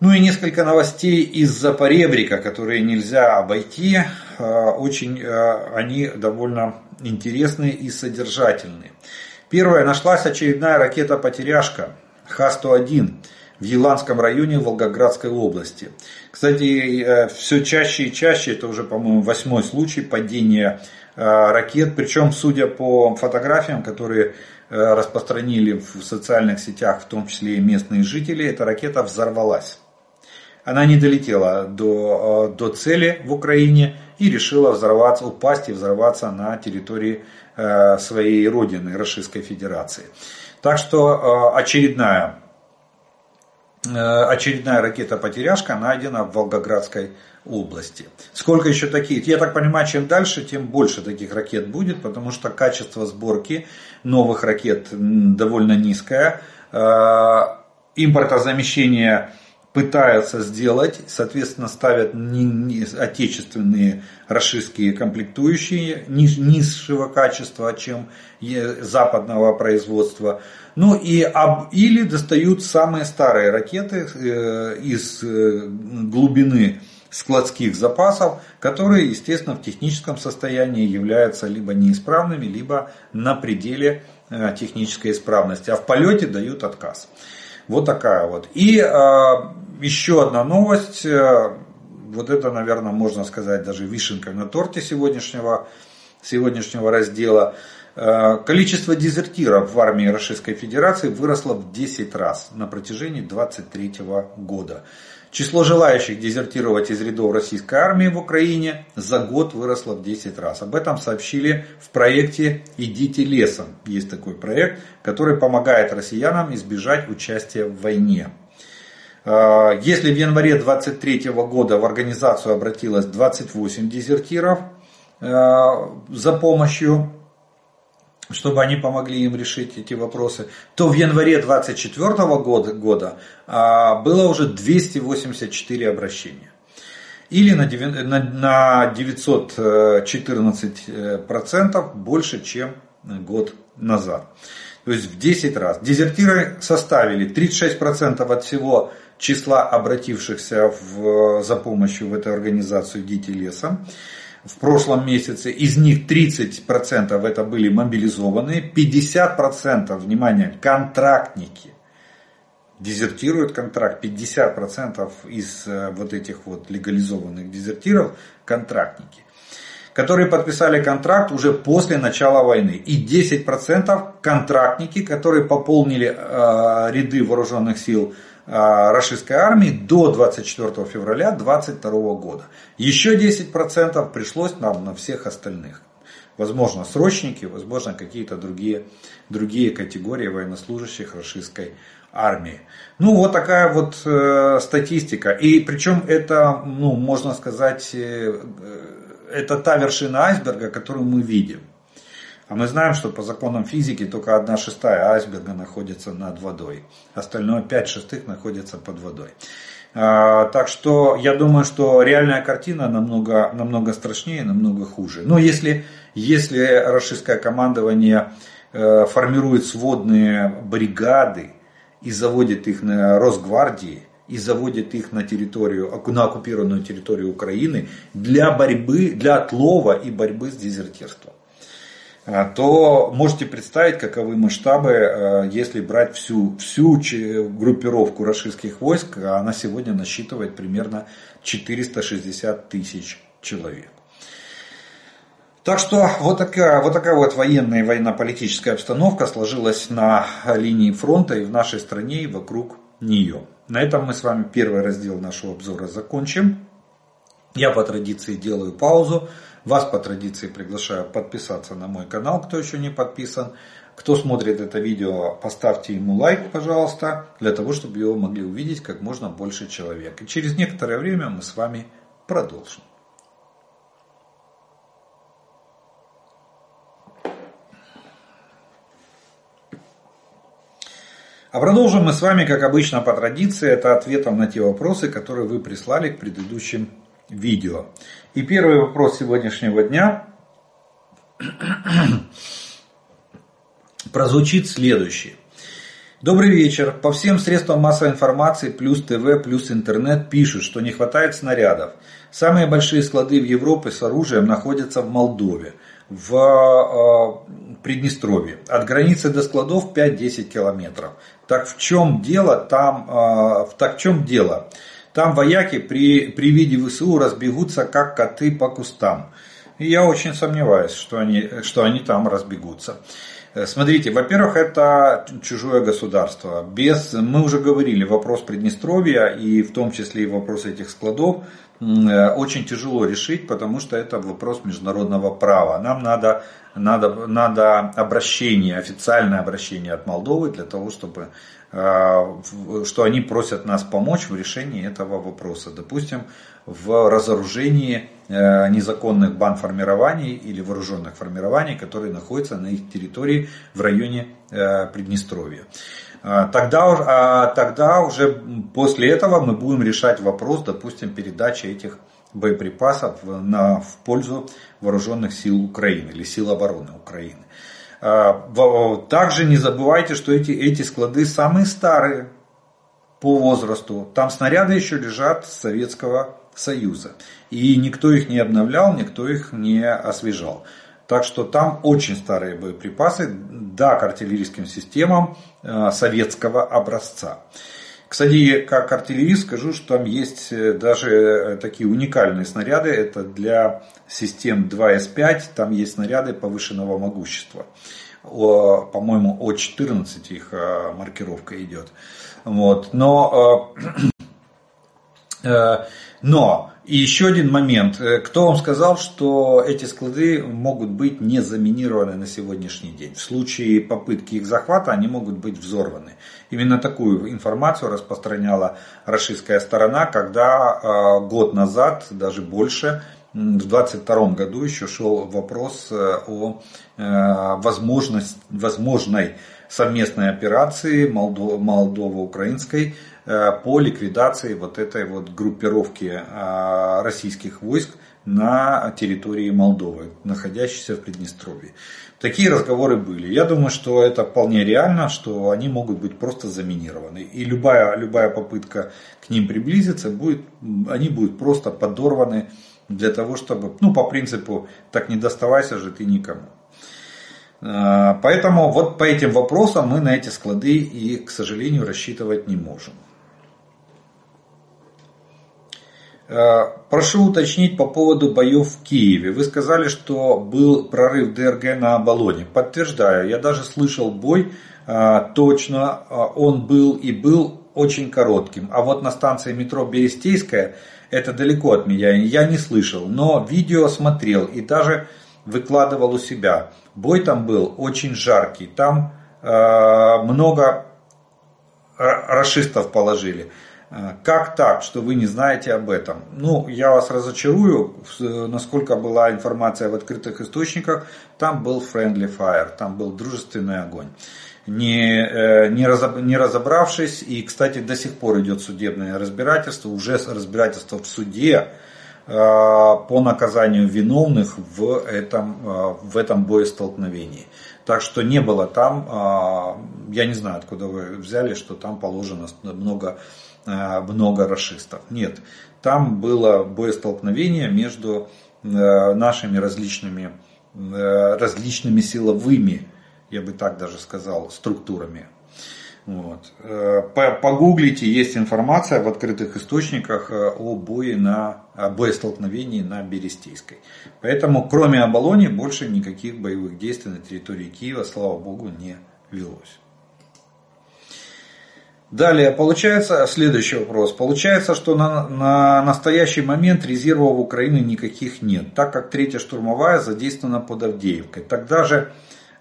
Ну и несколько новостей из-за поребрика, которые нельзя обойти. Очень они довольно интересные и содержательные. Первое. Нашлась очередная ракета-потеряшка Х-101 в Еланском районе Волгоградской области. Кстати, э, все чаще и чаще, это уже, по-моему, восьмой случай падения э, ракет. Причем, судя по фотографиям, которые распространили в социальных сетях, в том числе и местные жители, эта ракета взорвалась. Она не долетела до, до цели в Украине и решила взорваться, упасть и взорваться на территории своей родины, Российской Федерации. Так что очередная Э, очередная ракета-потеряшка найдена в Волгоградской области. Сколько еще таких? Я так понимаю, чем дальше, тем больше таких ракет будет, потому что качество сборки новых ракет довольно низкое. Э, импортозамещение пытаются сделать, соответственно, ставят не, не, отечественные рашистские комплектующие низ, низшего качества, чем западного производства. Ну и об, или достают самые старые ракеты э, из э, глубины складских запасов, которые, естественно, в техническом состоянии являются либо неисправными, либо на пределе э, технической исправности, а в полете дают отказ. Вот такая вот. И э, еще одна новость. Э, вот это, наверное, можно сказать даже вишенкой на торте сегодняшнего, сегодняшнего раздела. Э, количество дезертиров в армии Российской Федерации выросло в 10 раз на протяжении 23 года. Число желающих дезертировать из рядов российской армии в Украине за год выросло в 10 раз. Об этом сообщили в проекте «Идите лесом». Есть такой проект, который помогает россиянам избежать участия в войне. Э, если в январе 23 года в организацию обратилось 28 дезертиров э, за помощью чтобы они помогли им решить эти вопросы, то в январе 24 года, года а, было уже 284 обращения. Или на 914% больше, чем год назад. То есть в 10 раз. Дезертиры составили 36% от всего числа обратившихся в, за помощью в эту организацию «Дети леса» в прошлом месяце, из них 30% это были мобилизованные, 50%, внимание, контрактники. Дезертируют контракт, 50% из э, вот этих вот легализованных дезертиров контрактники которые подписали контракт уже после начала войны. И 10% контрактники, которые пополнили э, ряды вооруженных сил российской армии до 24 февраля 2022 года. Еще 10% пришлось нам на всех остальных. Возможно, срочники, возможно, какие-то другие, другие категории военнослужащих российской армии. Ну, вот такая вот э, статистика. И причем это, ну, можно сказать, э, э это та вершина айсберга, которую мы видим. А мы знаем, что по законам физики только одна шестая айсберга находится над водой. Остальное пять шестых находится под водой. А, так что я думаю, что реальная картина намного, намного страшнее, намного хуже. Но если, если российское командование э, формирует сводные бригады и заводит их на Росгвардии, и заводит их на территорию, на оккупированную территорию Украины для борьбы, для отлова и борьбы с дезертирством. А, то можете представить, каковы масштабы, а, если брать всю, всю группировку российских войск, а она сегодня насчитывает примерно 460 тысяч человек. Так что вот такая, вот такая вот военная и военно-политическая обстановка сложилась на линии фронта и в нашей стране и вокруг нее. На этом мы с вами первый раздел нашего обзора закончим. Я по традиции делаю паузу. Вас по традиции приглашаю подписаться на мой канал, кто еще не подписан. Кто смотрит это видео, поставьте ему лайк, пожалуйста, для того, чтобы его могли увидеть как можно больше человек. И через некоторое время мы с вами продолжим. А продолжим мы с вами, как обычно по традиции, это ответом на те вопросы, которые вы прислали к предыдущим видео. И первый вопрос сегодняшнего дня [clears throat] прозвучит следующий. Добрый вечер. По всем средствам массовой информации, плюс ТВ, плюс интернет пишут, что не хватает снарядов. Самые большие склады в Европе с оружием находятся в Молдове, в э, Приднестровье. От границы до складов 5-10 километров. Так в чем дело? Там, э, так в чем дело? Там вояки при, при виде ВСУ разбегутся, как коты по кустам. И я очень сомневаюсь, что они, что они там разбегутся. Э, смотрите, во-первых, это чужое государство. Без, мы уже говорили, вопрос Приднестровья и в том числе и вопрос этих складов очень тяжело решить, потому что это вопрос международного права. Нам надо, надо, надо обращение, официальное обращение от Молдовы для того, чтобы э, что они просят нас помочь в решении этого вопроса. Допустим, в разоружении э, незаконных бандформирований или вооруженных формирований, которые находятся на их территории в районе э, Приднестровья. А, тогда, а тогда уже после этого мы будем решать вопрос, допустим, передачи этих боеприпасов на, в пользу вооруженных сил Украины или сил обороны Украины. А, также не забывайте, что эти, эти склады самые старые по возрасту. Там снаряды еще лежат с советского Союза. И никто их не обновлял, никто их не освежал. Так что там очень старые боеприпасы, да, к артиллерийским системам э, советского образца. Кстати, как артиллерист скажу, что там есть э, даже э, такие уникальные снаряды. Это для систем 2С5, там есть снаряды повышенного могущества. По-моему, О14 их маркировка идет. Вот. Но [clears throat] но и еще один момент. Э, кто вам сказал, что эти склады могут быть не заминированы на сегодняшний день? В случае попытки их захвата они могут быть взорваны. Именно такую информацию распространяла российская сторона, когда э, год назад, даже больше, в 22 году еще шел вопрос э, о возможность, возможной совместной операции Молдово-Украинской Э, по ликвидации вот этой вот группировки э, российских войск на территории Молдовы, находящейся в Приднестровье. Такие разговоры были. Я думаю, что это вполне реально, что они могут быть просто заминированы. И любая, любая попытка к ним приблизиться, будет, они будут просто подорваны для того, чтобы, ну, по принципу, так не доставайся же ты никому. Э, поэтому вот по этим вопросам мы на эти склады и, к сожалению, рассчитывать не можем. Э, прошу уточнить по поводу боев в Киеве. Вы сказали, что был прорыв ДРГ на Оболоне. Подтверждаю, я даже слышал бой, э, точно э, он был и был очень коротким. А вот на станции метро Берестейская, это далеко от меня, я не слышал. Но видео смотрел и даже выкладывал у себя. Бой там был очень жаркий. Там много расистов положили. А, как так, что вы не знаете об этом? Ну, я вас разочарую, насколько была информация в открытых источниках, там был friendly fire, там был дружественный огонь. Не, э, не, разоб, не разобравшись, и, кстати, до сих пор идет судебное разбирательство, уже разбирательство в суде э, по наказанию виновных в этом, э, в этом боестолкновении. Так что не было там, я не знаю, откуда вы взяли, что там положено много Э, много расистов. Нет, там было боестолкновение между э, нашими различными, э, различными силовыми, я бы так даже сказал, структурами. Вот. Погуглите, есть информация в открытых источниках о бое на о боестолкновении на Берестейской. Поэтому, кроме Оболони, больше никаких боевых действий на территории Киева, слава богу, не велось. Далее, получается, следующий вопрос. Получается, что на, на настоящий момент резервов Украины никаких нет, так как третья штурмовая задействована под Авдеевкой. Тогда же,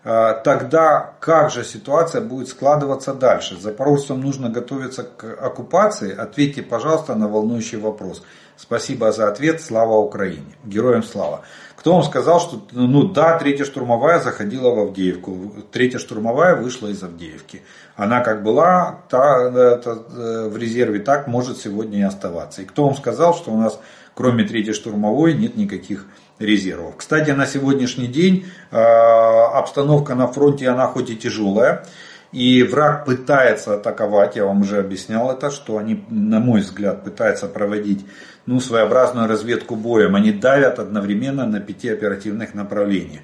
э, тогда как же ситуация будет складываться дальше? Запорожцам нужно готовиться к оккупации? Ответьте, пожалуйста, на волнующий вопрос. Спасибо за ответ. Слава Украине. Героям слава. Кто вам сказал, что ну да, третья штурмовая заходила в Авдеевку, третья штурмовая вышла из Авдеевки. Она как была та, та, э, в резерве, так может сегодня и оставаться. И кто вам сказал, что у нас кроме третьей штурмовой нет никаких резервов. Кстати, на сегодняшний день э, обстановка на фронте, она хоть и тяжелая, И враг пытается атаковать, я вам уже объяснял это, что они, на мой взгляд, пытаются проводить ну, своеобразную разведку боем. Они давят одновременно на пяти оперативных направлениях.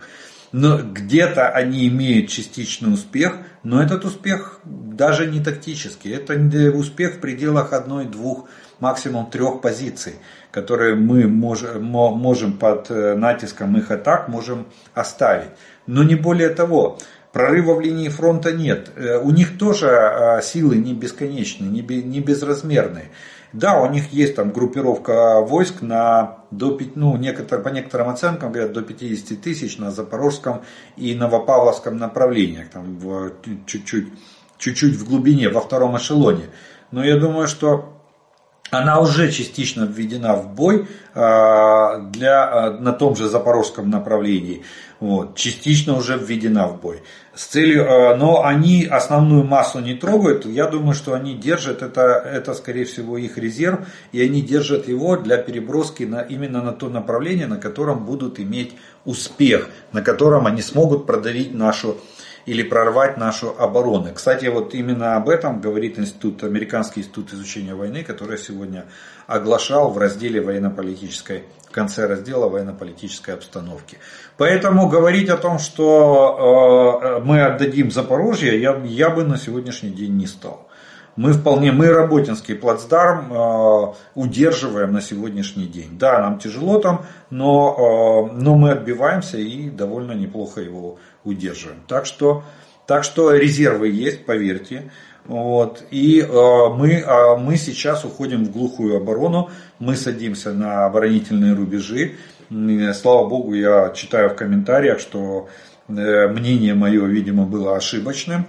Но где-то они имеют частичный успех, но этот успех даже не тактический. Это успех в пределах одной-двух, максимум трех позиций, которые мы можем под э, натиском их атак можем оставить. Но не более того. Прорыва в линии фронта нет. Э, у них тоже а, силы не бесконечные, не безразмерные. Да, у них есть там группировка войск на до, ну, некотор, по некоторым оценкам говорят до 50 тысяч на Запорожском и Новопавловском направлениях, там чуть-чуть, чуть-чуть в глубине, во втором эшелоне. Но я думаю, что она уже частично введена в бой а, для, а, на том же запорожском направлении. Вот, частично уже введена в бой. С целью, а, но они основную массу не трогают. Я думаю, что они держат это, это скорее всего их резерв, и они держат его для переброски на, именно на то направление, на котором будут иметь успех, на котором они смогут продавить нашу или прорвать нашу оборону. Кстати, вот именно об этом говорит институт, Американский институт изучения войны, который сегодня оглашал в разделе военно-политической, в конце раздела военно-политической обстановки. Поэтому говорить о том, что э, мы отдадим Запорожье, я, я бы на сегодняшний день не стал. Мы вполне, мы работинский плацдарм э, удерживаем на сегодняшний день. Да, нам тяжело там, но, э, но мы отбиваемся и довольно неплохо его удерживаем. Так что, так что резервы есть, поверьте. Вот. И э, мы, э, мы сейчас уходим в глухую оборону, мы садимся на оборонительные рубежи. Слава богу, я читаю в комментариях, что э, мнение мое, видимо, было ошибочным,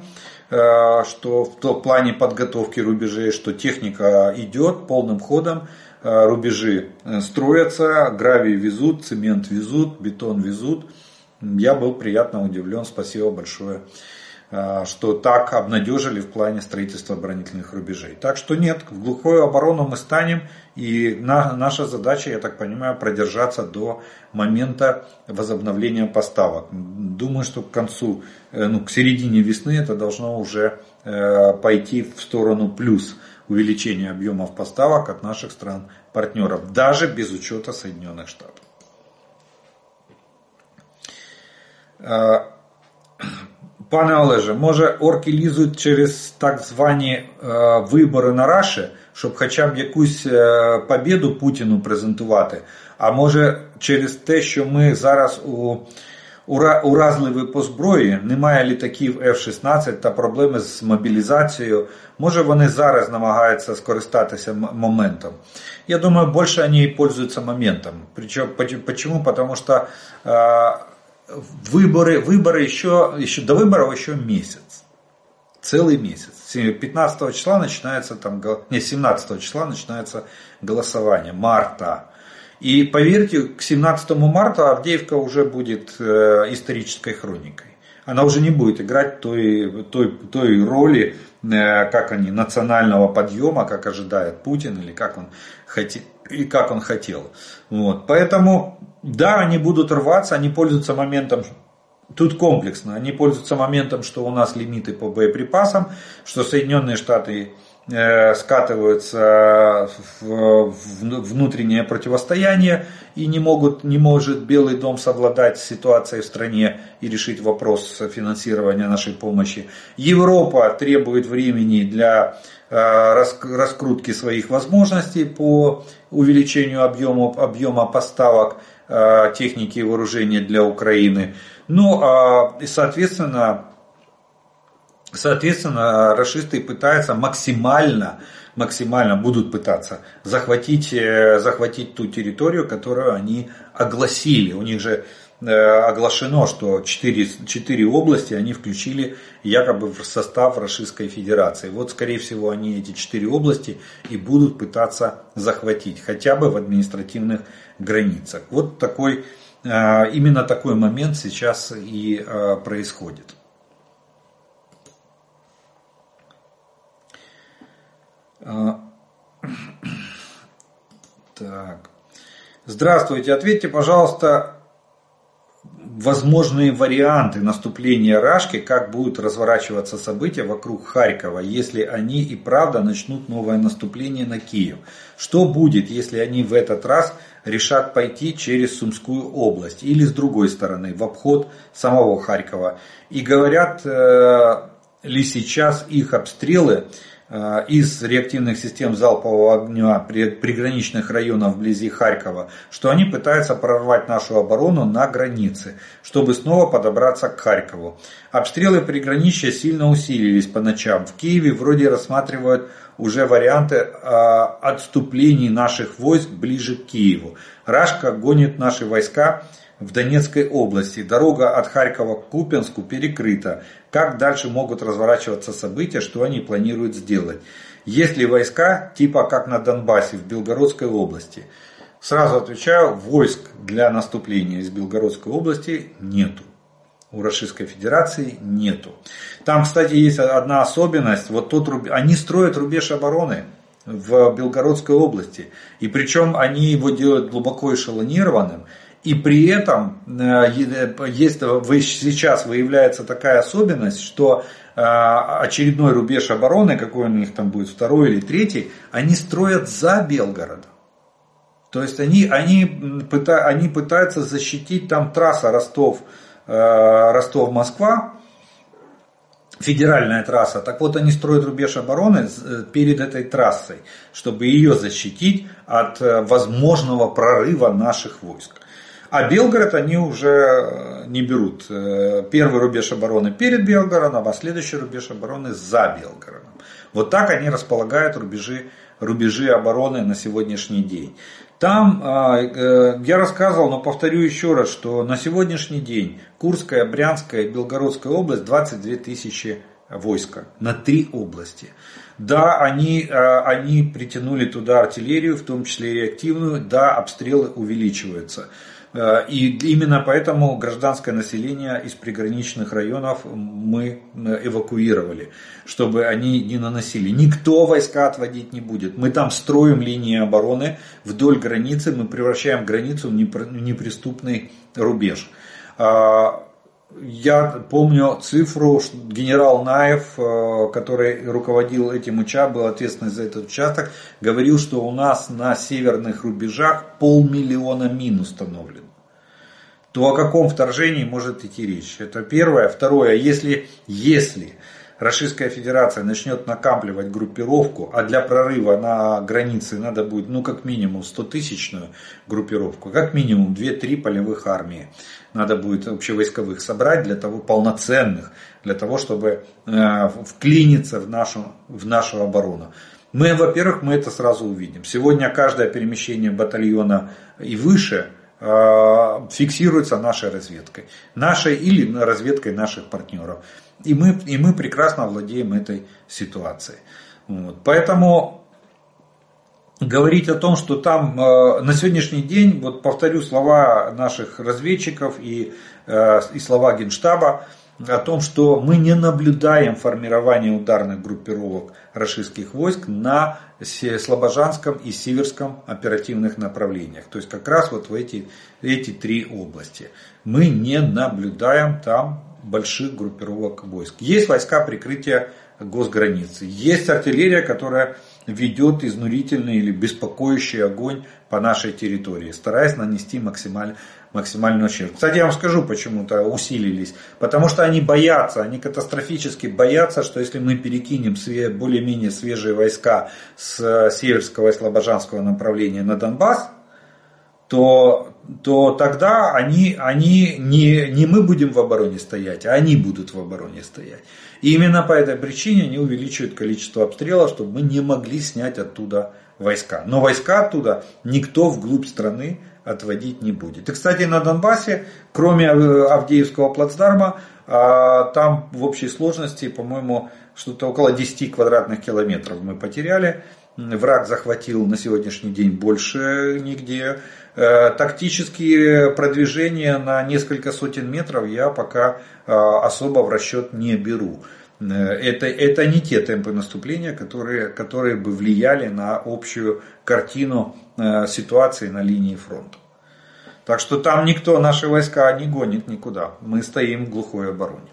что в плане подготовки рубежей, что техника идет полным ходом, э, рубежи э, строятся, гравий везут, цемент везут, бетон везут. Я был приятно удивлен. Спасибо большое, что так обнадежили в плане строительства оборонительных рубежей. Так что нет, в глухую оборону мы станем. И наша задача, я так понимаю, продержаться до момента возобновления поставок. Думаю, что к концу, э, ну, к середине весны это должно уже э, пойти в сторону плюс увеличения объемов поставок от наших стран-партнеров, даже без учета Соединенных Штатов. Е, пане Олеже, може орки лізуть через так звані е, вибори на Раші, щоб хоча б якусь е, побіду Путіну презентувати, а може через те, що ми зараз у уразливі по зброї, немає літаків F-16 та проблеми з мобілізацією, може вони зараз намагаються скористатися моментом. Я думаю, більше вони пользуются моментом. Причем, почему? Потому что выборы, выборы еще, еще, до выборов еще месяц. Целый месяц. 15 числа начинается там, не, 17 числа начинается голосование, марта. И поверьте, к 17 марта Авдеевка уже будет э, исторической хроникой. Она уже не будет играть той, той, той роли, э, как они, национального подъема, как ожидает Путин, или как он, хотел, и как он хотел. Вот. Поэтому да, они будут рваться, они пользуются моментом, тут комплексно, они пользуются моментом, что у нас лимиты по боеприпасам, что Соединенные Штаты э, скатываются в внутреннее противостояние и не, могут, не может Белый дом совладать с ситуацией в стране и решить вопрос финансирования нашей помощи. Европа требует времени для э, раскрутки своих возможностей по увеличению объема, объема поставок. Э, техники и вооружения для Украины. Ну, а, и соответственно, соответственно, расисты пытаются максимально, максимально будут пытаться захватить, э, захватить ту территорию, которую они огласили. У них же э, оглашено, что 4, 4 области они включили якобы в состав Российской Федерации. Вот, скорее всего, они эти 4 области и будут пытаться захватить, хотя бы в административных границах. Вот такой, а, именно такой момент сейчас и а, происходит. А, так. Здравствуйте, ответьте, пожалуйста, возможные варианты наступления Рашки, как будут разворачиваться события вокруг Харькова, если они и правда начнут новое наступление на Киев. Что будет, если они в этот раз решат пойти через Сумскую область или с другой стороны, в обход самого Харькова. И говорят э, ли сейчас их обстрелы из реактивных систем залпового огня приграничных районов вблизи Харькова, что они пытаются прорвать нашу оборону на границе, чтобы снова подобраться к Харькову. Обстрелы приграничья сильно усилились по ночам. В Киеве вроде рассматривают уже варианты э, отступлений наших войск ближе к Киеву. Рашка гонит наши войска в Донецкой области. Дорога от Харькова к Купенску перекрыта. Как дальше могут разворачиваться события, что они планируют сделать? Есть ли войска, типа как на Донбассе, в Белгородской области? Сразу отвечаю, войск для наступления из Белгородской области нету. У Российской Федерации нету. Там, кстати, есть одна особенность. Вот тут они строят рубеж обороны в Белгородской области. И причем они его делают глубоко эшелонированным. И при этом э, есть, сейчас выявляется такая особенность, что э, очередной рубеж обороны, какой у них там будет, второй или третий, они строят за Белгородом. То есть они, они, они пытаются защитить там трасса Ростов, э, федеральная трасса. Так вот, они строят рубеж обороны перед этой трассой, чтобы ее защитить от возможного прорыва наших войск. А Белгород они уже э, не берут. Э, первый рубеж обороны перед Белгородом, а следующий рубеж обороны за Белгородом. Вот так они располагают рубежи, рубежи обороны на сегодняшний день. Там э, я рассказывал, но повторю еще раз, что на сегодняшний день Курская, Брянская и Белгородская область 22 тысячи войска на три области. Да, они, они притянули туда артиллерию, в том числе и реактивную, да, обстрелы увеличиваются. Э, и именно поэтому гражданское население из приграничных районов мы э, эвакуировали, чтобы они не наносили. Никто войска отводить не будет. Мы там строим линии обороны вдоль границы, мы превращаем границу в неприступный рубеж. А, я помню цифру, что генерал Наев, э, который руководил этим участком, был ответственный за этот участок, говорил, что у нас на северных рубежах полмиллиона мин установлено. То о каком вторжении может идти речь? Это первое. Второе, если, если Российская Федерация начнет накапливать группировку, а для прорыва на границе надо будет, ну, как минимум 100-тысячную группировку, как минимум 2-3 полевых армии надо будет общевойсковых собрать для того, полноценных, для того, чтобы э, вклиниться в нашу, в нашу оборону. Мы, во-первых, мы это сразу увидим. Сегодня каждое перемещение батальона и выше фиксируется нашей разведкой. Нашей или разведкой наших партнеров. И мы, и мы прекрасно владеем этой ситуацией. Вот. Поэтому говорить о том, что там э, на сегодняшний день, вот повторю слова наших разведчиков и, э, и слова Генштаба, о том, что мы не наблюдаем формирование ударных группировок российских войск на Слобожанском и Сиверском оперативных направлениях. То есть как раз вот в эти, эти три области. Мы не наблюдаем там больших группировок войск. Есть войска прикрытия госграницы. Есть артиллерия, которая ведет изнурительный или беспокоящий огонь по нашей территории, стараясь нанести максималь, максимальный ущерб. Кстати, я вам скажу, почему-то усилились. Потому что они боятся, они катастрофически боятся, что если мы перекинем более-менее свежие войска с северского и слобожанского направления на Донбасс, то, то тогда они, они не, не мы будем в обороне стоять, а они будут в обороне стоять. И именно по этой причине они увеличивают количество обстрелов, чтобы мы не могли снять оттуда войска. Но войска оттуда никто вглубь страны отводить не будет. И, кстати, на Донбассе, кроме э, Авдеевского плацдарма, а, там в общей сложности, по-моему, что-то около 10 квадратных километров мы потеряли. Враг захватил на сегодняшний день больше нигде. Э, тактические продвижения на несколько сотен метров я пока э, особо в расчет не беру. Это, это не те темпы наступления, которые, которые бы влияли на общую картину ситуации на линии фронта. Так что там никто наши войска не гонит никуда. Мы стоим в глухой обороне.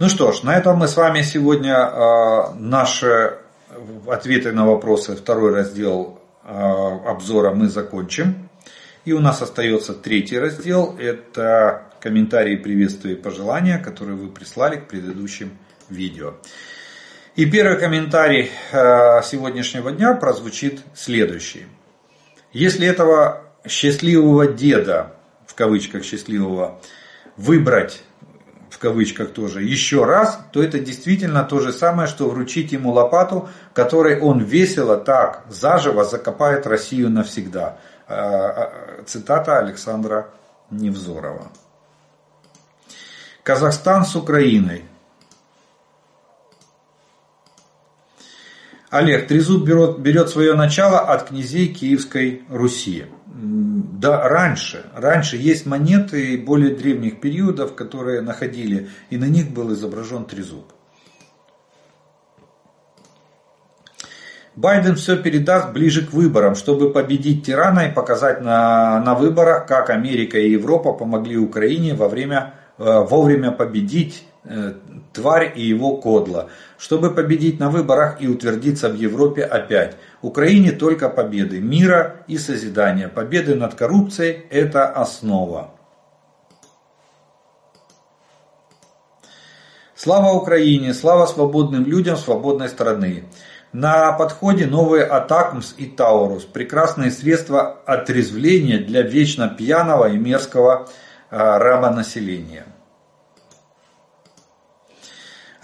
Ну что ж, на этом мы с вами сегодня э, наши ответы на вопросы, второй раздел э, обзора мы закончим. И у нас остается третий раздел, это комментарии, приветствия и пожелания, которые вы прислали к предыдущим видео. И первый комментарий э, сегодняшнего дня прозвучит следующий. Если этого счастливого деда, в кавычках счастливого, выбрать в кавычках тоже, еще раз, то это действительно то же самое, что вручить ему лопату, которой он весело так заживо закопает Россию навсегда. Э, э, цитата Александра Невзорова. Казахстан с Украиной. Олег, Трезуб берет, берет свое начало от князей Киевской Руси. Да, раньше. Раньше есть монеты более древних периодов, которые находили, и на них был изображен трезуб. Байден все передаст ближе к выборам, чтобы победить тирана и показать на, на выборах, как Америка и Европа помогли Украине во время, э, вовремя победить тварь и его кодла, чтобы победить на выборах и утвердиться в Европе опять. Украине только победы, мира и созидания. Победы над коррупцией – это основа. Слава Украине, слава свободным людям свободной страны. На подходе новые Атакмс и Таурус. Прекрасные средства отрезвления для вечно пьяного и мерзкого а, рабонаселения.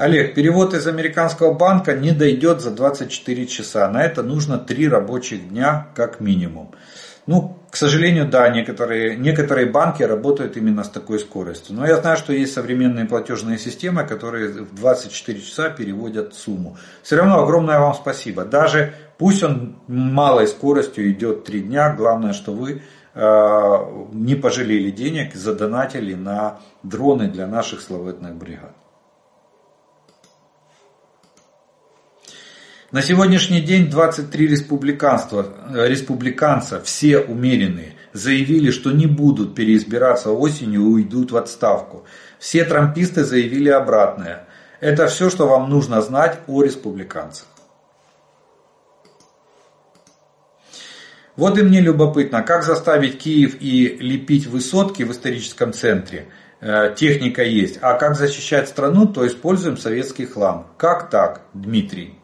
Олег, перевод из американского банка не дойдет за 24 часа. На это нужно 3 рабочих дня как минимум. Ну, к сожалению, да, некоторые, некоторые банки работают именно с такой скоростью. Но я знаю, что есть современные платежные системы, которые в 24 часа переводят сумму. Все равно огромное вам спасибо. Даже пусть он малой скоростью идет 3 дня, главное, что вы э, не пожалели денег, задонатили на дроны для наших славетных бригад. На сегодняшний день 23 республиканства, э, республиканца, все умеренные, заявили, что не будут переизбираться осенью и уйдут в отставку. Все трамписты заявили обратное. Это все, что вам нужно знать о республиканцах. Вот и мне любопытно, как заставить Киев и лепить высотки в историческом центре. Э, техника есть. А как защищать страну, то используем советский хлам. Как так, Дмитрий?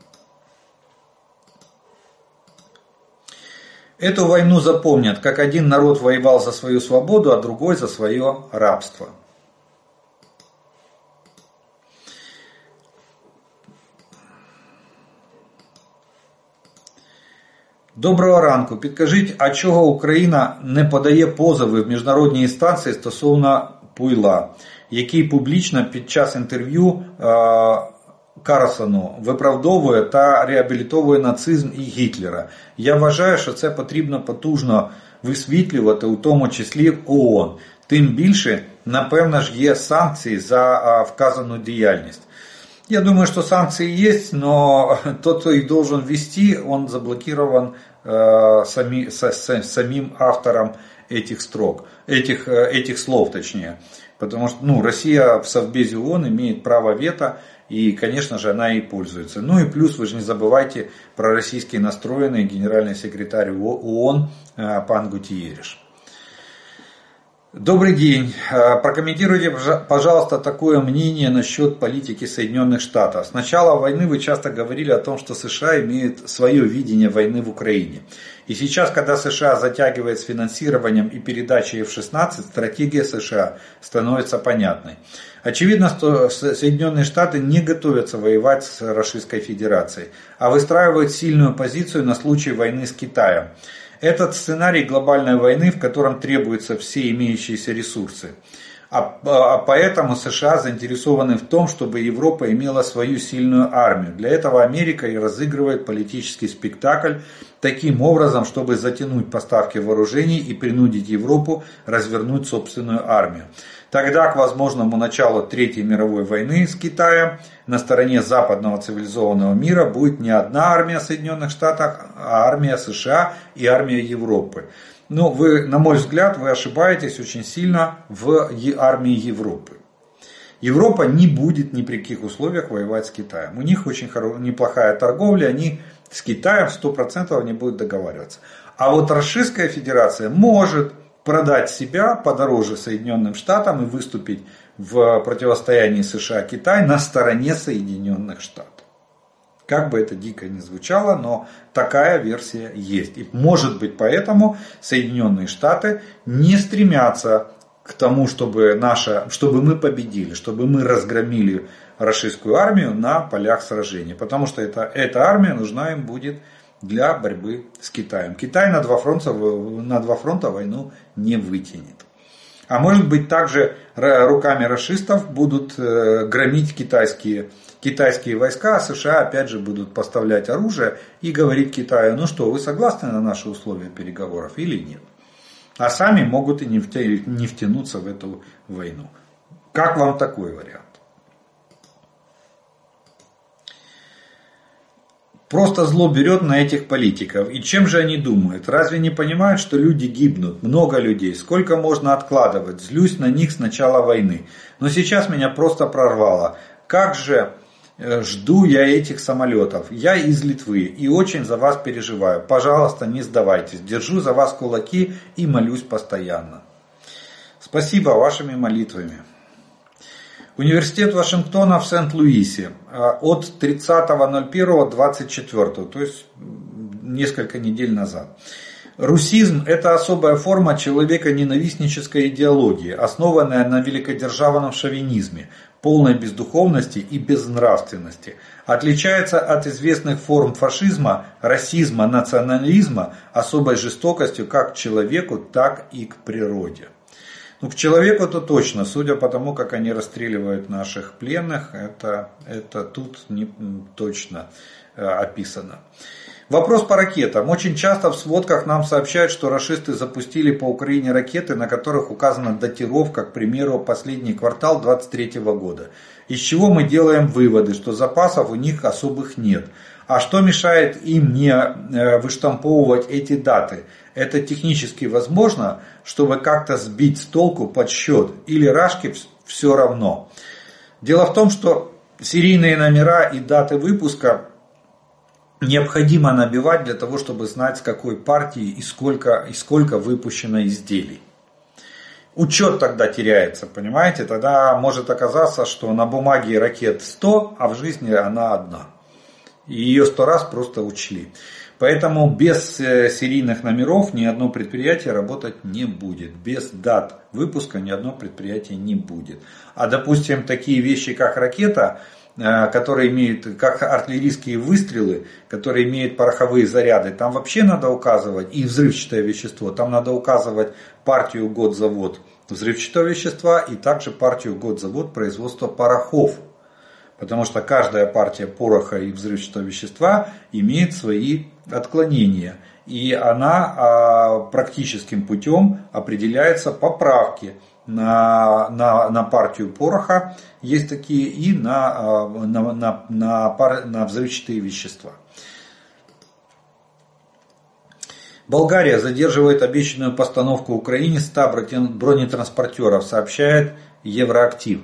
Эту войну запомнят, как один народ воевал за свою свободу, а другой за свое рабство. Доброго ранку. Підкажіть, а чого Україна не подає позови в міжнародні інстанції стосовно Пуйла, який публічно під час інтерв'ю Карлсону виправдовує та реабілітовує нацизм і Гітлера. Я вважаю, що це потрібно потужно висвітлювати, у тому числі в ООН. Тим більше, напевно ж, є санкції за вказану діяльність. Я думаю, что санкции есть, но [laughs] тот, кто их должен ввести, он заблокирован э, сами, с, с, самим автором этих строк, этих, э, этих слов точнее. Потому что ну, Россия в Совбезе ООН имеет право вето и, конечно же, она и пользуется. Ну и плюс, вы же не забывайте про российский настроенный генеральный секретарь ООН э, пан Гутиериш. Добрый день. Э, прокомментируйте, пожалуйста, такое мнение насчет политики Соединенных Штатов. С начала войны вы часто говорили о том, что США имеют свое видение войны в Украине. И сейчас, когда США затягивает с финансированием и передачей F-16, стратегия США становится понятной. Очевидно, что Соединенные Штаты не готовятся воевать с Российской Федерацией, а выстраивают сильную позицию на случай войны с Китаем. Этот сценарий глобальной войны, в котором требуются все имеющиеся ресурсы. А, а поэтому США заинтересованы в том, чтобы Европа имела свою сильную армию. Для этого Америка и разыгрывает политический спектакль таким образом, чтобы затянуть поставки вооружений и принудить Европу развернуть собственную армию. Тогда к возможному началу Третьей мировой войны с Китаем на стороне западного цивилизованного мира будет не одна армия Соединенных Штатов, а армия США и армия Европы. Но вы, на мой взгляд, вы ошибаетесь очень сильно в армии Европы. Европа не будет ни при каких условиях воевать с Китаем. У них очень неплохая торговля, они с Китаем 100% не будут договариваться. А вот Российская Федерация может продать себя подороже Соединенным Штатам и выступить в противостоянии США-Китай на стороне Соединенных Штатов. Как бы это дико ни звучало, но такая версия есть. И может быть поэтому Соединенные Штаты не стремятся к тому, чтобы, наша, чтобы мы победили, чтобы мы разгромили российскую армию на полях сражений. Потому что это, эта армия нужна им будет для борьбы с Китаем. Китай на два фронта, на два фронта войну не вытянет. А может быть также руками расистов будут э, громить китайские, китайские войска, а США опять же будут поставлять оружие и говорить Китаю, ну что, вы согласны на наши условия переговоров или нет? А сами могут и не втянуться в эту войну. Как вам такой вариант? Просто зло берет на этих политиков. И чем же они думают? Разве не понимают, что люди гибнут? Много людей. Сколько можно откладывать? Злюсь на них с начала войны. Но сейчас меня просто прорвало. Как же э, жду я этих самолетов. Я из Литвы и очень за вас переживаю. Пожалуйста, не сдавайтесь. Держу за вас кулаки и молюсь постоянно. Спасибо вашими молитвами. Университет Вашингтона в Сент-Луисе а, от 30.01.24, то есть несколько недель назад. Русизм – это особая форма человека-ненавистнической идеологии, основанная на великодержавном шовинизме, полной бездуховности и безнравственности. Отличается от известных форм фашизма, расизма, национализма особой жестокостью как к человеку, так и к природе. Ну, к человеку-то точно, судя по тому, как они расстреливают наших пленных, это, это тут не точно э, описано. Вопрос по ракетам. Очень часто в сводках нам сообщают, что расисты запустили по Украине ракеты, на которых указана датировка, к примеру, последний квартал 23 года. Из чего мы делаем выводы, что запасов у них особых нет. А что мешает им не э, выштамповывать эти даты? Это технически возможно, чтобы как-то сбить с толку подсчет или рашки все равно. Дело в том, что серийные номера и даты выпуска необходимо набивать для того, чтобы знать, с какой партии и сколько, и сколько выпущено изделий. Учет тогда теряется, понимаете? Тогда может оказаться, что на бумаге ракет 100, а в жизни она одна. Ее сто раз просто учли. Поэтому без э, серийных номеров ни одно предприятие работать не будет. Без дат выпуска ни одно предприятие не будет. А допустим, такие вещи, как ракета, э, которые имеют, как артиллерийские выстрелы, которые имеют пороховые заряды, там вообще надо указывать, и взрывчатое вещество, там надо указывать партию, год, завод взрывчатого вещества и также партию, год, завод производства порохов. Потому что каждая партия пороха и взрывчатого вещества имеет свои отклонения. И она а, практическим путем определяется поправки на, на, на партию пороха, есть такие, и на, а, на, на, на, пар, на взрывчатые вещества. Болгария задерживает обещанную постановку Украине 100 бронетранспортеров, сообщает Евроактив.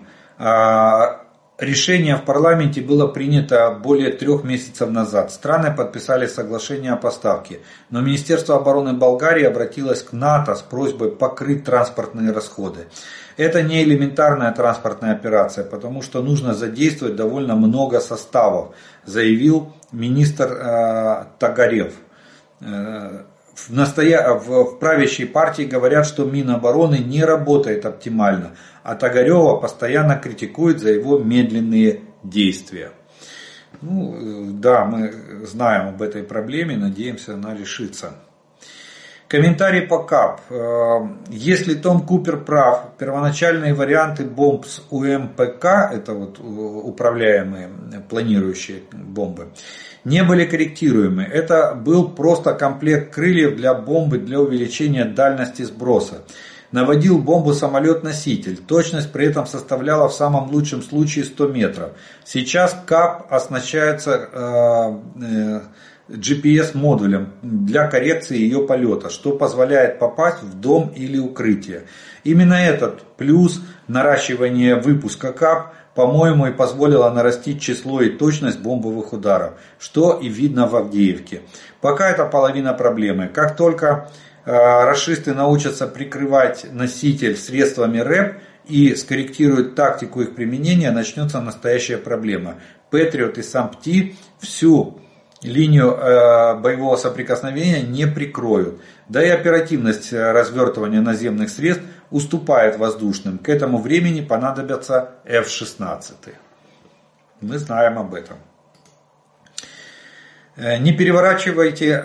Решение в парламенте было принято более трех месяцев назад. Страны подписали соглашение о поставке, но Министерство обороны Болгарии обратилось к НАТО с просьбой покрыть транспортные расходы. Это не элементарная транспортная операция, потому что нужно задействовать довольно много составов, заявил министр э, Тагарев. Э, в, настоя... в правящей партии говорят, что Минобороны не работает оптимально, а Тагарева постоянно критикует за его медленные действия. Ну, да, мы знаем об этой проблеме, надеемся, она решится. Комментарий по КАП. Э, если Том Купер прав, первоначальные варианты бомб с УМПК, это вот управляемые планирующие бомбы, не были корректируемы. Это был просто комплект крыльев для бомбы для увеличения дальности сброса. наводил бомбу самолет-носитель. Точность при этом составляла в самом лучшем случае 100 метров. Сейчас КАП оснащается э, э, GPS-модулем для коррекции ее полета, что позволяет попасть в дом или укрытие. Именно этот плюс наращивания выпуска КАП, по-моему, и позволило нарастить число и точность бомбовых ударов, что и видно в Авдеевке. Пока это половина проблемы. Как только э, расисты научатся прикрывать носитель средствами РЭП и скорректируют тактику их применения, начнется настоящая проблема. Патриот и САМПТИ всю линию э, боевого соприкосновения не прикроют. Да и оперативность э, развертывания наземных средств уступает воздушным. К этому времени понадобятся F-16. Мы знаем об этом. Э, не переворачивайте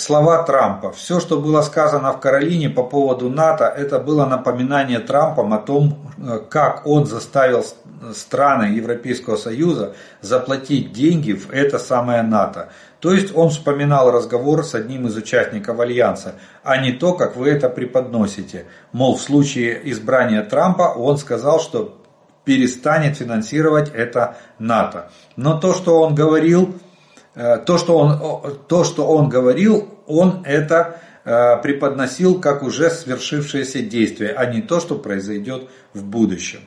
слова Трампа. Все, что было сказано в Каролине по поводу НАТО, это было напоминание Трампом о том, как он заставил страны Европейского Союза заплатить деньги в это самое НАТО. То есть он вспоминал разговор с одним из участников Альянса, а не то, как вы это преподносите. Мол, в случае избрания Трампа он сказал, что перестанет финансировать это НАТО. Но то, что он говорил, э, то, что он, то, что он говорил, он это э, преподносил как уже свершившееся действие, а не то, что произойдет в будущем.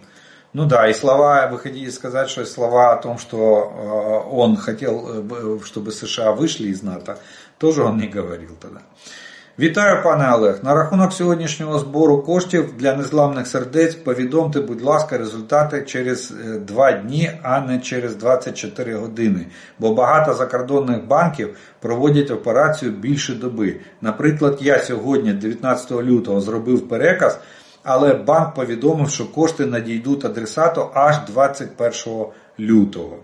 Ну да, и слова, вы хотите сказать, что слова о том, что э, он хотел, э, чтобы США вышли из НАТО, тоже он не говорил тогда. Вітаю, пане Олег. На рахунок сьогоднішнього збору коштів для незламних сердець повідомте, будь ласка, результати через 2 е, дні, а не через 24 години. Бо багато закордонних банків проводять операцію більше доби. Наприклад, я сьогодні, 19 лютого, зробив переказ але банк повідомив, що кошти надійдуть адресату аж 21 лютого.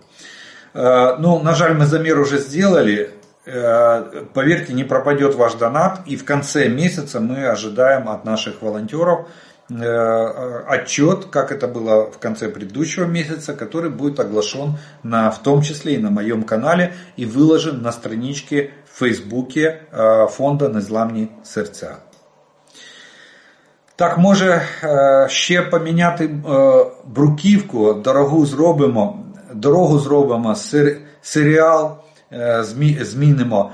Ну, на жаль, мы замер уже сделали. Поверьте, не пропадет ваш донат. И в конце месяца мы ожидаем от наших волонтеров отчет, как это было в конце предыдущего месяца, который будет оглашен на, в том числе и на моем канале и выложен на страничке в Фейсбуке фонда «Незламні серця». Так, може ще поміняти бруківку, дорогу зробимо, дорогу зробимо, серіал змінимо,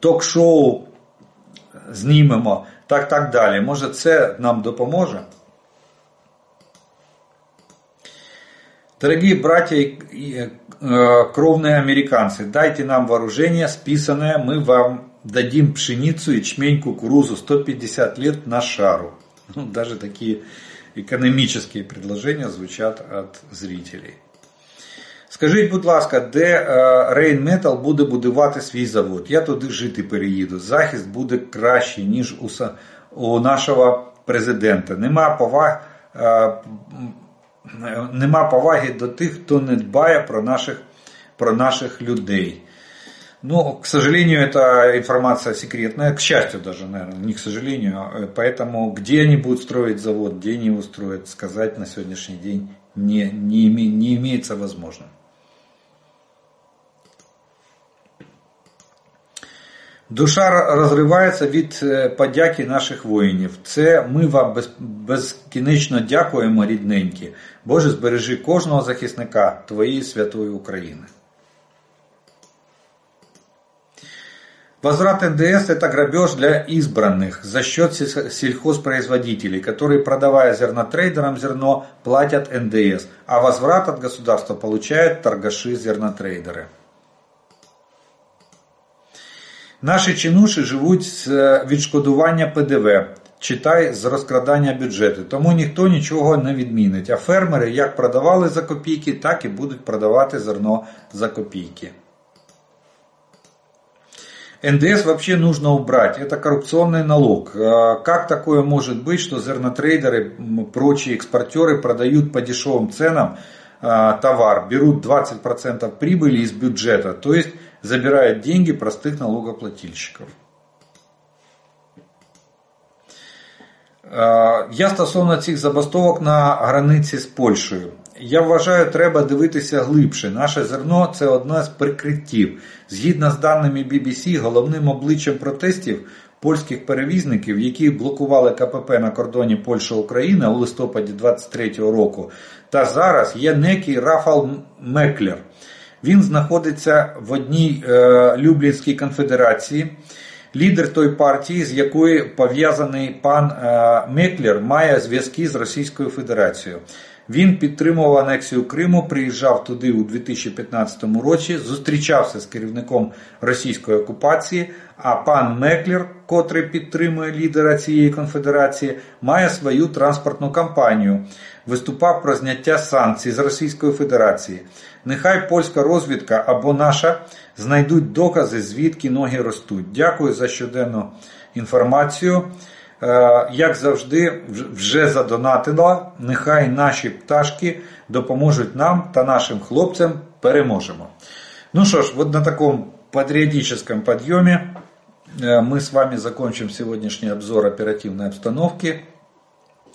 ток-шоу знімемо, так так далі. Може це нам допоможе? Дорогие братья и кровные американцы, дайте нам вооружение списанное, мы вам дадим пшеницу, ячмень, кукурузу 150 лет на шару. Ну, даже такие экономические предложения звучат от зрителей. Скажіть, будь ласка, де Rain Metal буде будувати свій завод? Я туди жити переїду. Захист буде кращий, ніж у, у нашого президента. Нема поваги, нема поваги до тих, хто не дбає про наших, про наших людей. Ну, к сожалению, эта информация секретная, к счастью даже, наверное, не к сожалению. Поэтому где они будут строить завод, где они его строят, сказать на сегодняшний день не, не, име, не имеется возможным. Душа розривається від подяки наших воїнів. Це ми вам без, безкінечно дякуємо, рідненькі. Боже, збережи кожного захисника Твоєї святої України. Возврат НДС – это грабеж для избранных за счет сельхозпроизводителей, которые, продавая зернотрейдерам зерно, платят НДС, а возврат от государства получают торгаши-зернотрейдеры. Наші чинуші живуть з відшкодування ПДВ, читай з розкрадання бюджету. Тому ніхто нічого не відмінить. А фермери як продавали за копійки, так і будуть продавати зерно за копійки. НДС вообще нужно убрать. Это коррупционный налог. Как такое может быть, что зернотрейдеры, прочие экспортеры продают по дешевым ценам товар, берут 20% прибыли из бюджета, то есть забирают деньги простых налогоплательщиков. Я стосовно цих забастовок на границі з Польщею. Я вважаю, треба дивитися глибше. Наше зерно це одне з прикриттів. Згідно з даними BBC, головним обличчям протестів польських перевізників, які блокували КПП на кордоні Польща-Україна у листопаді 23-го року. Та зараз є некий Рафал Меклер. Він знаходиться в одній е, Люблінській конфедерації. Лідер той партії, з якою пов'язаний пан е, Меклер, має зв'язки з Російською Федерацією. Він підтримував анексію Криму, приїжджав туди у 2015 році, зустрічався з керівником російської окупації. А пан Меклер, котрий підтримує лідера цієї конфедерації, має свою транспортну кампанію, виступав про зняття санкцій з Російської Федерації. Нехай польська розвідка або наша знайдуть докази, звідки ноги ростуть. Дякую за щоденну інформацію. Як завжди, вже задонатила. Нехай наші пташки допоможуть нам та нашим хлопцям переможемо. Ну що ж, вот на таком патриотическом подъеме мы с вами закончим сегодняшний обзор оперативной обстановки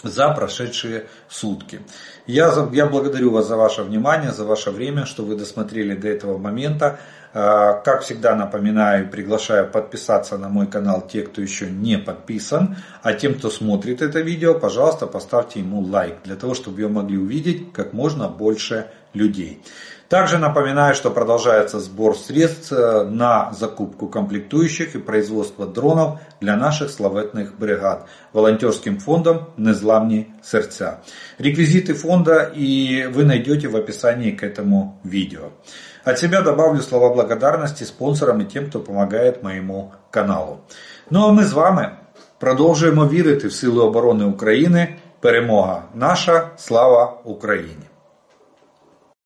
за прошедшие сутки. Я, я благодарю вас за ваше внимание, за ваше время, что вы досмотрели до этого момента. А, как всегда напоминаю, приглашаю подписаться на мой канал те, кто еще не подписан. А тем, кто смотрит это видео, пожалуйста, поставьте ему лайк, для того, чтобы ее могли увидеть как можно больше людей. Также напоминаю, что продолжается сбор средств э, на закупку комплектующих и производство дронов для наших славетных бригад волонтерским фондом «Незламні сердца». Реквизиты фонда и вы найдете в описании к этому видео. От себя добавлю слова благодарности спонсорам и тем, кто помогает моему каналу. Ну а ми з вами продовжуємо вірити в сили оборони України. Перемога наша, слава Україні!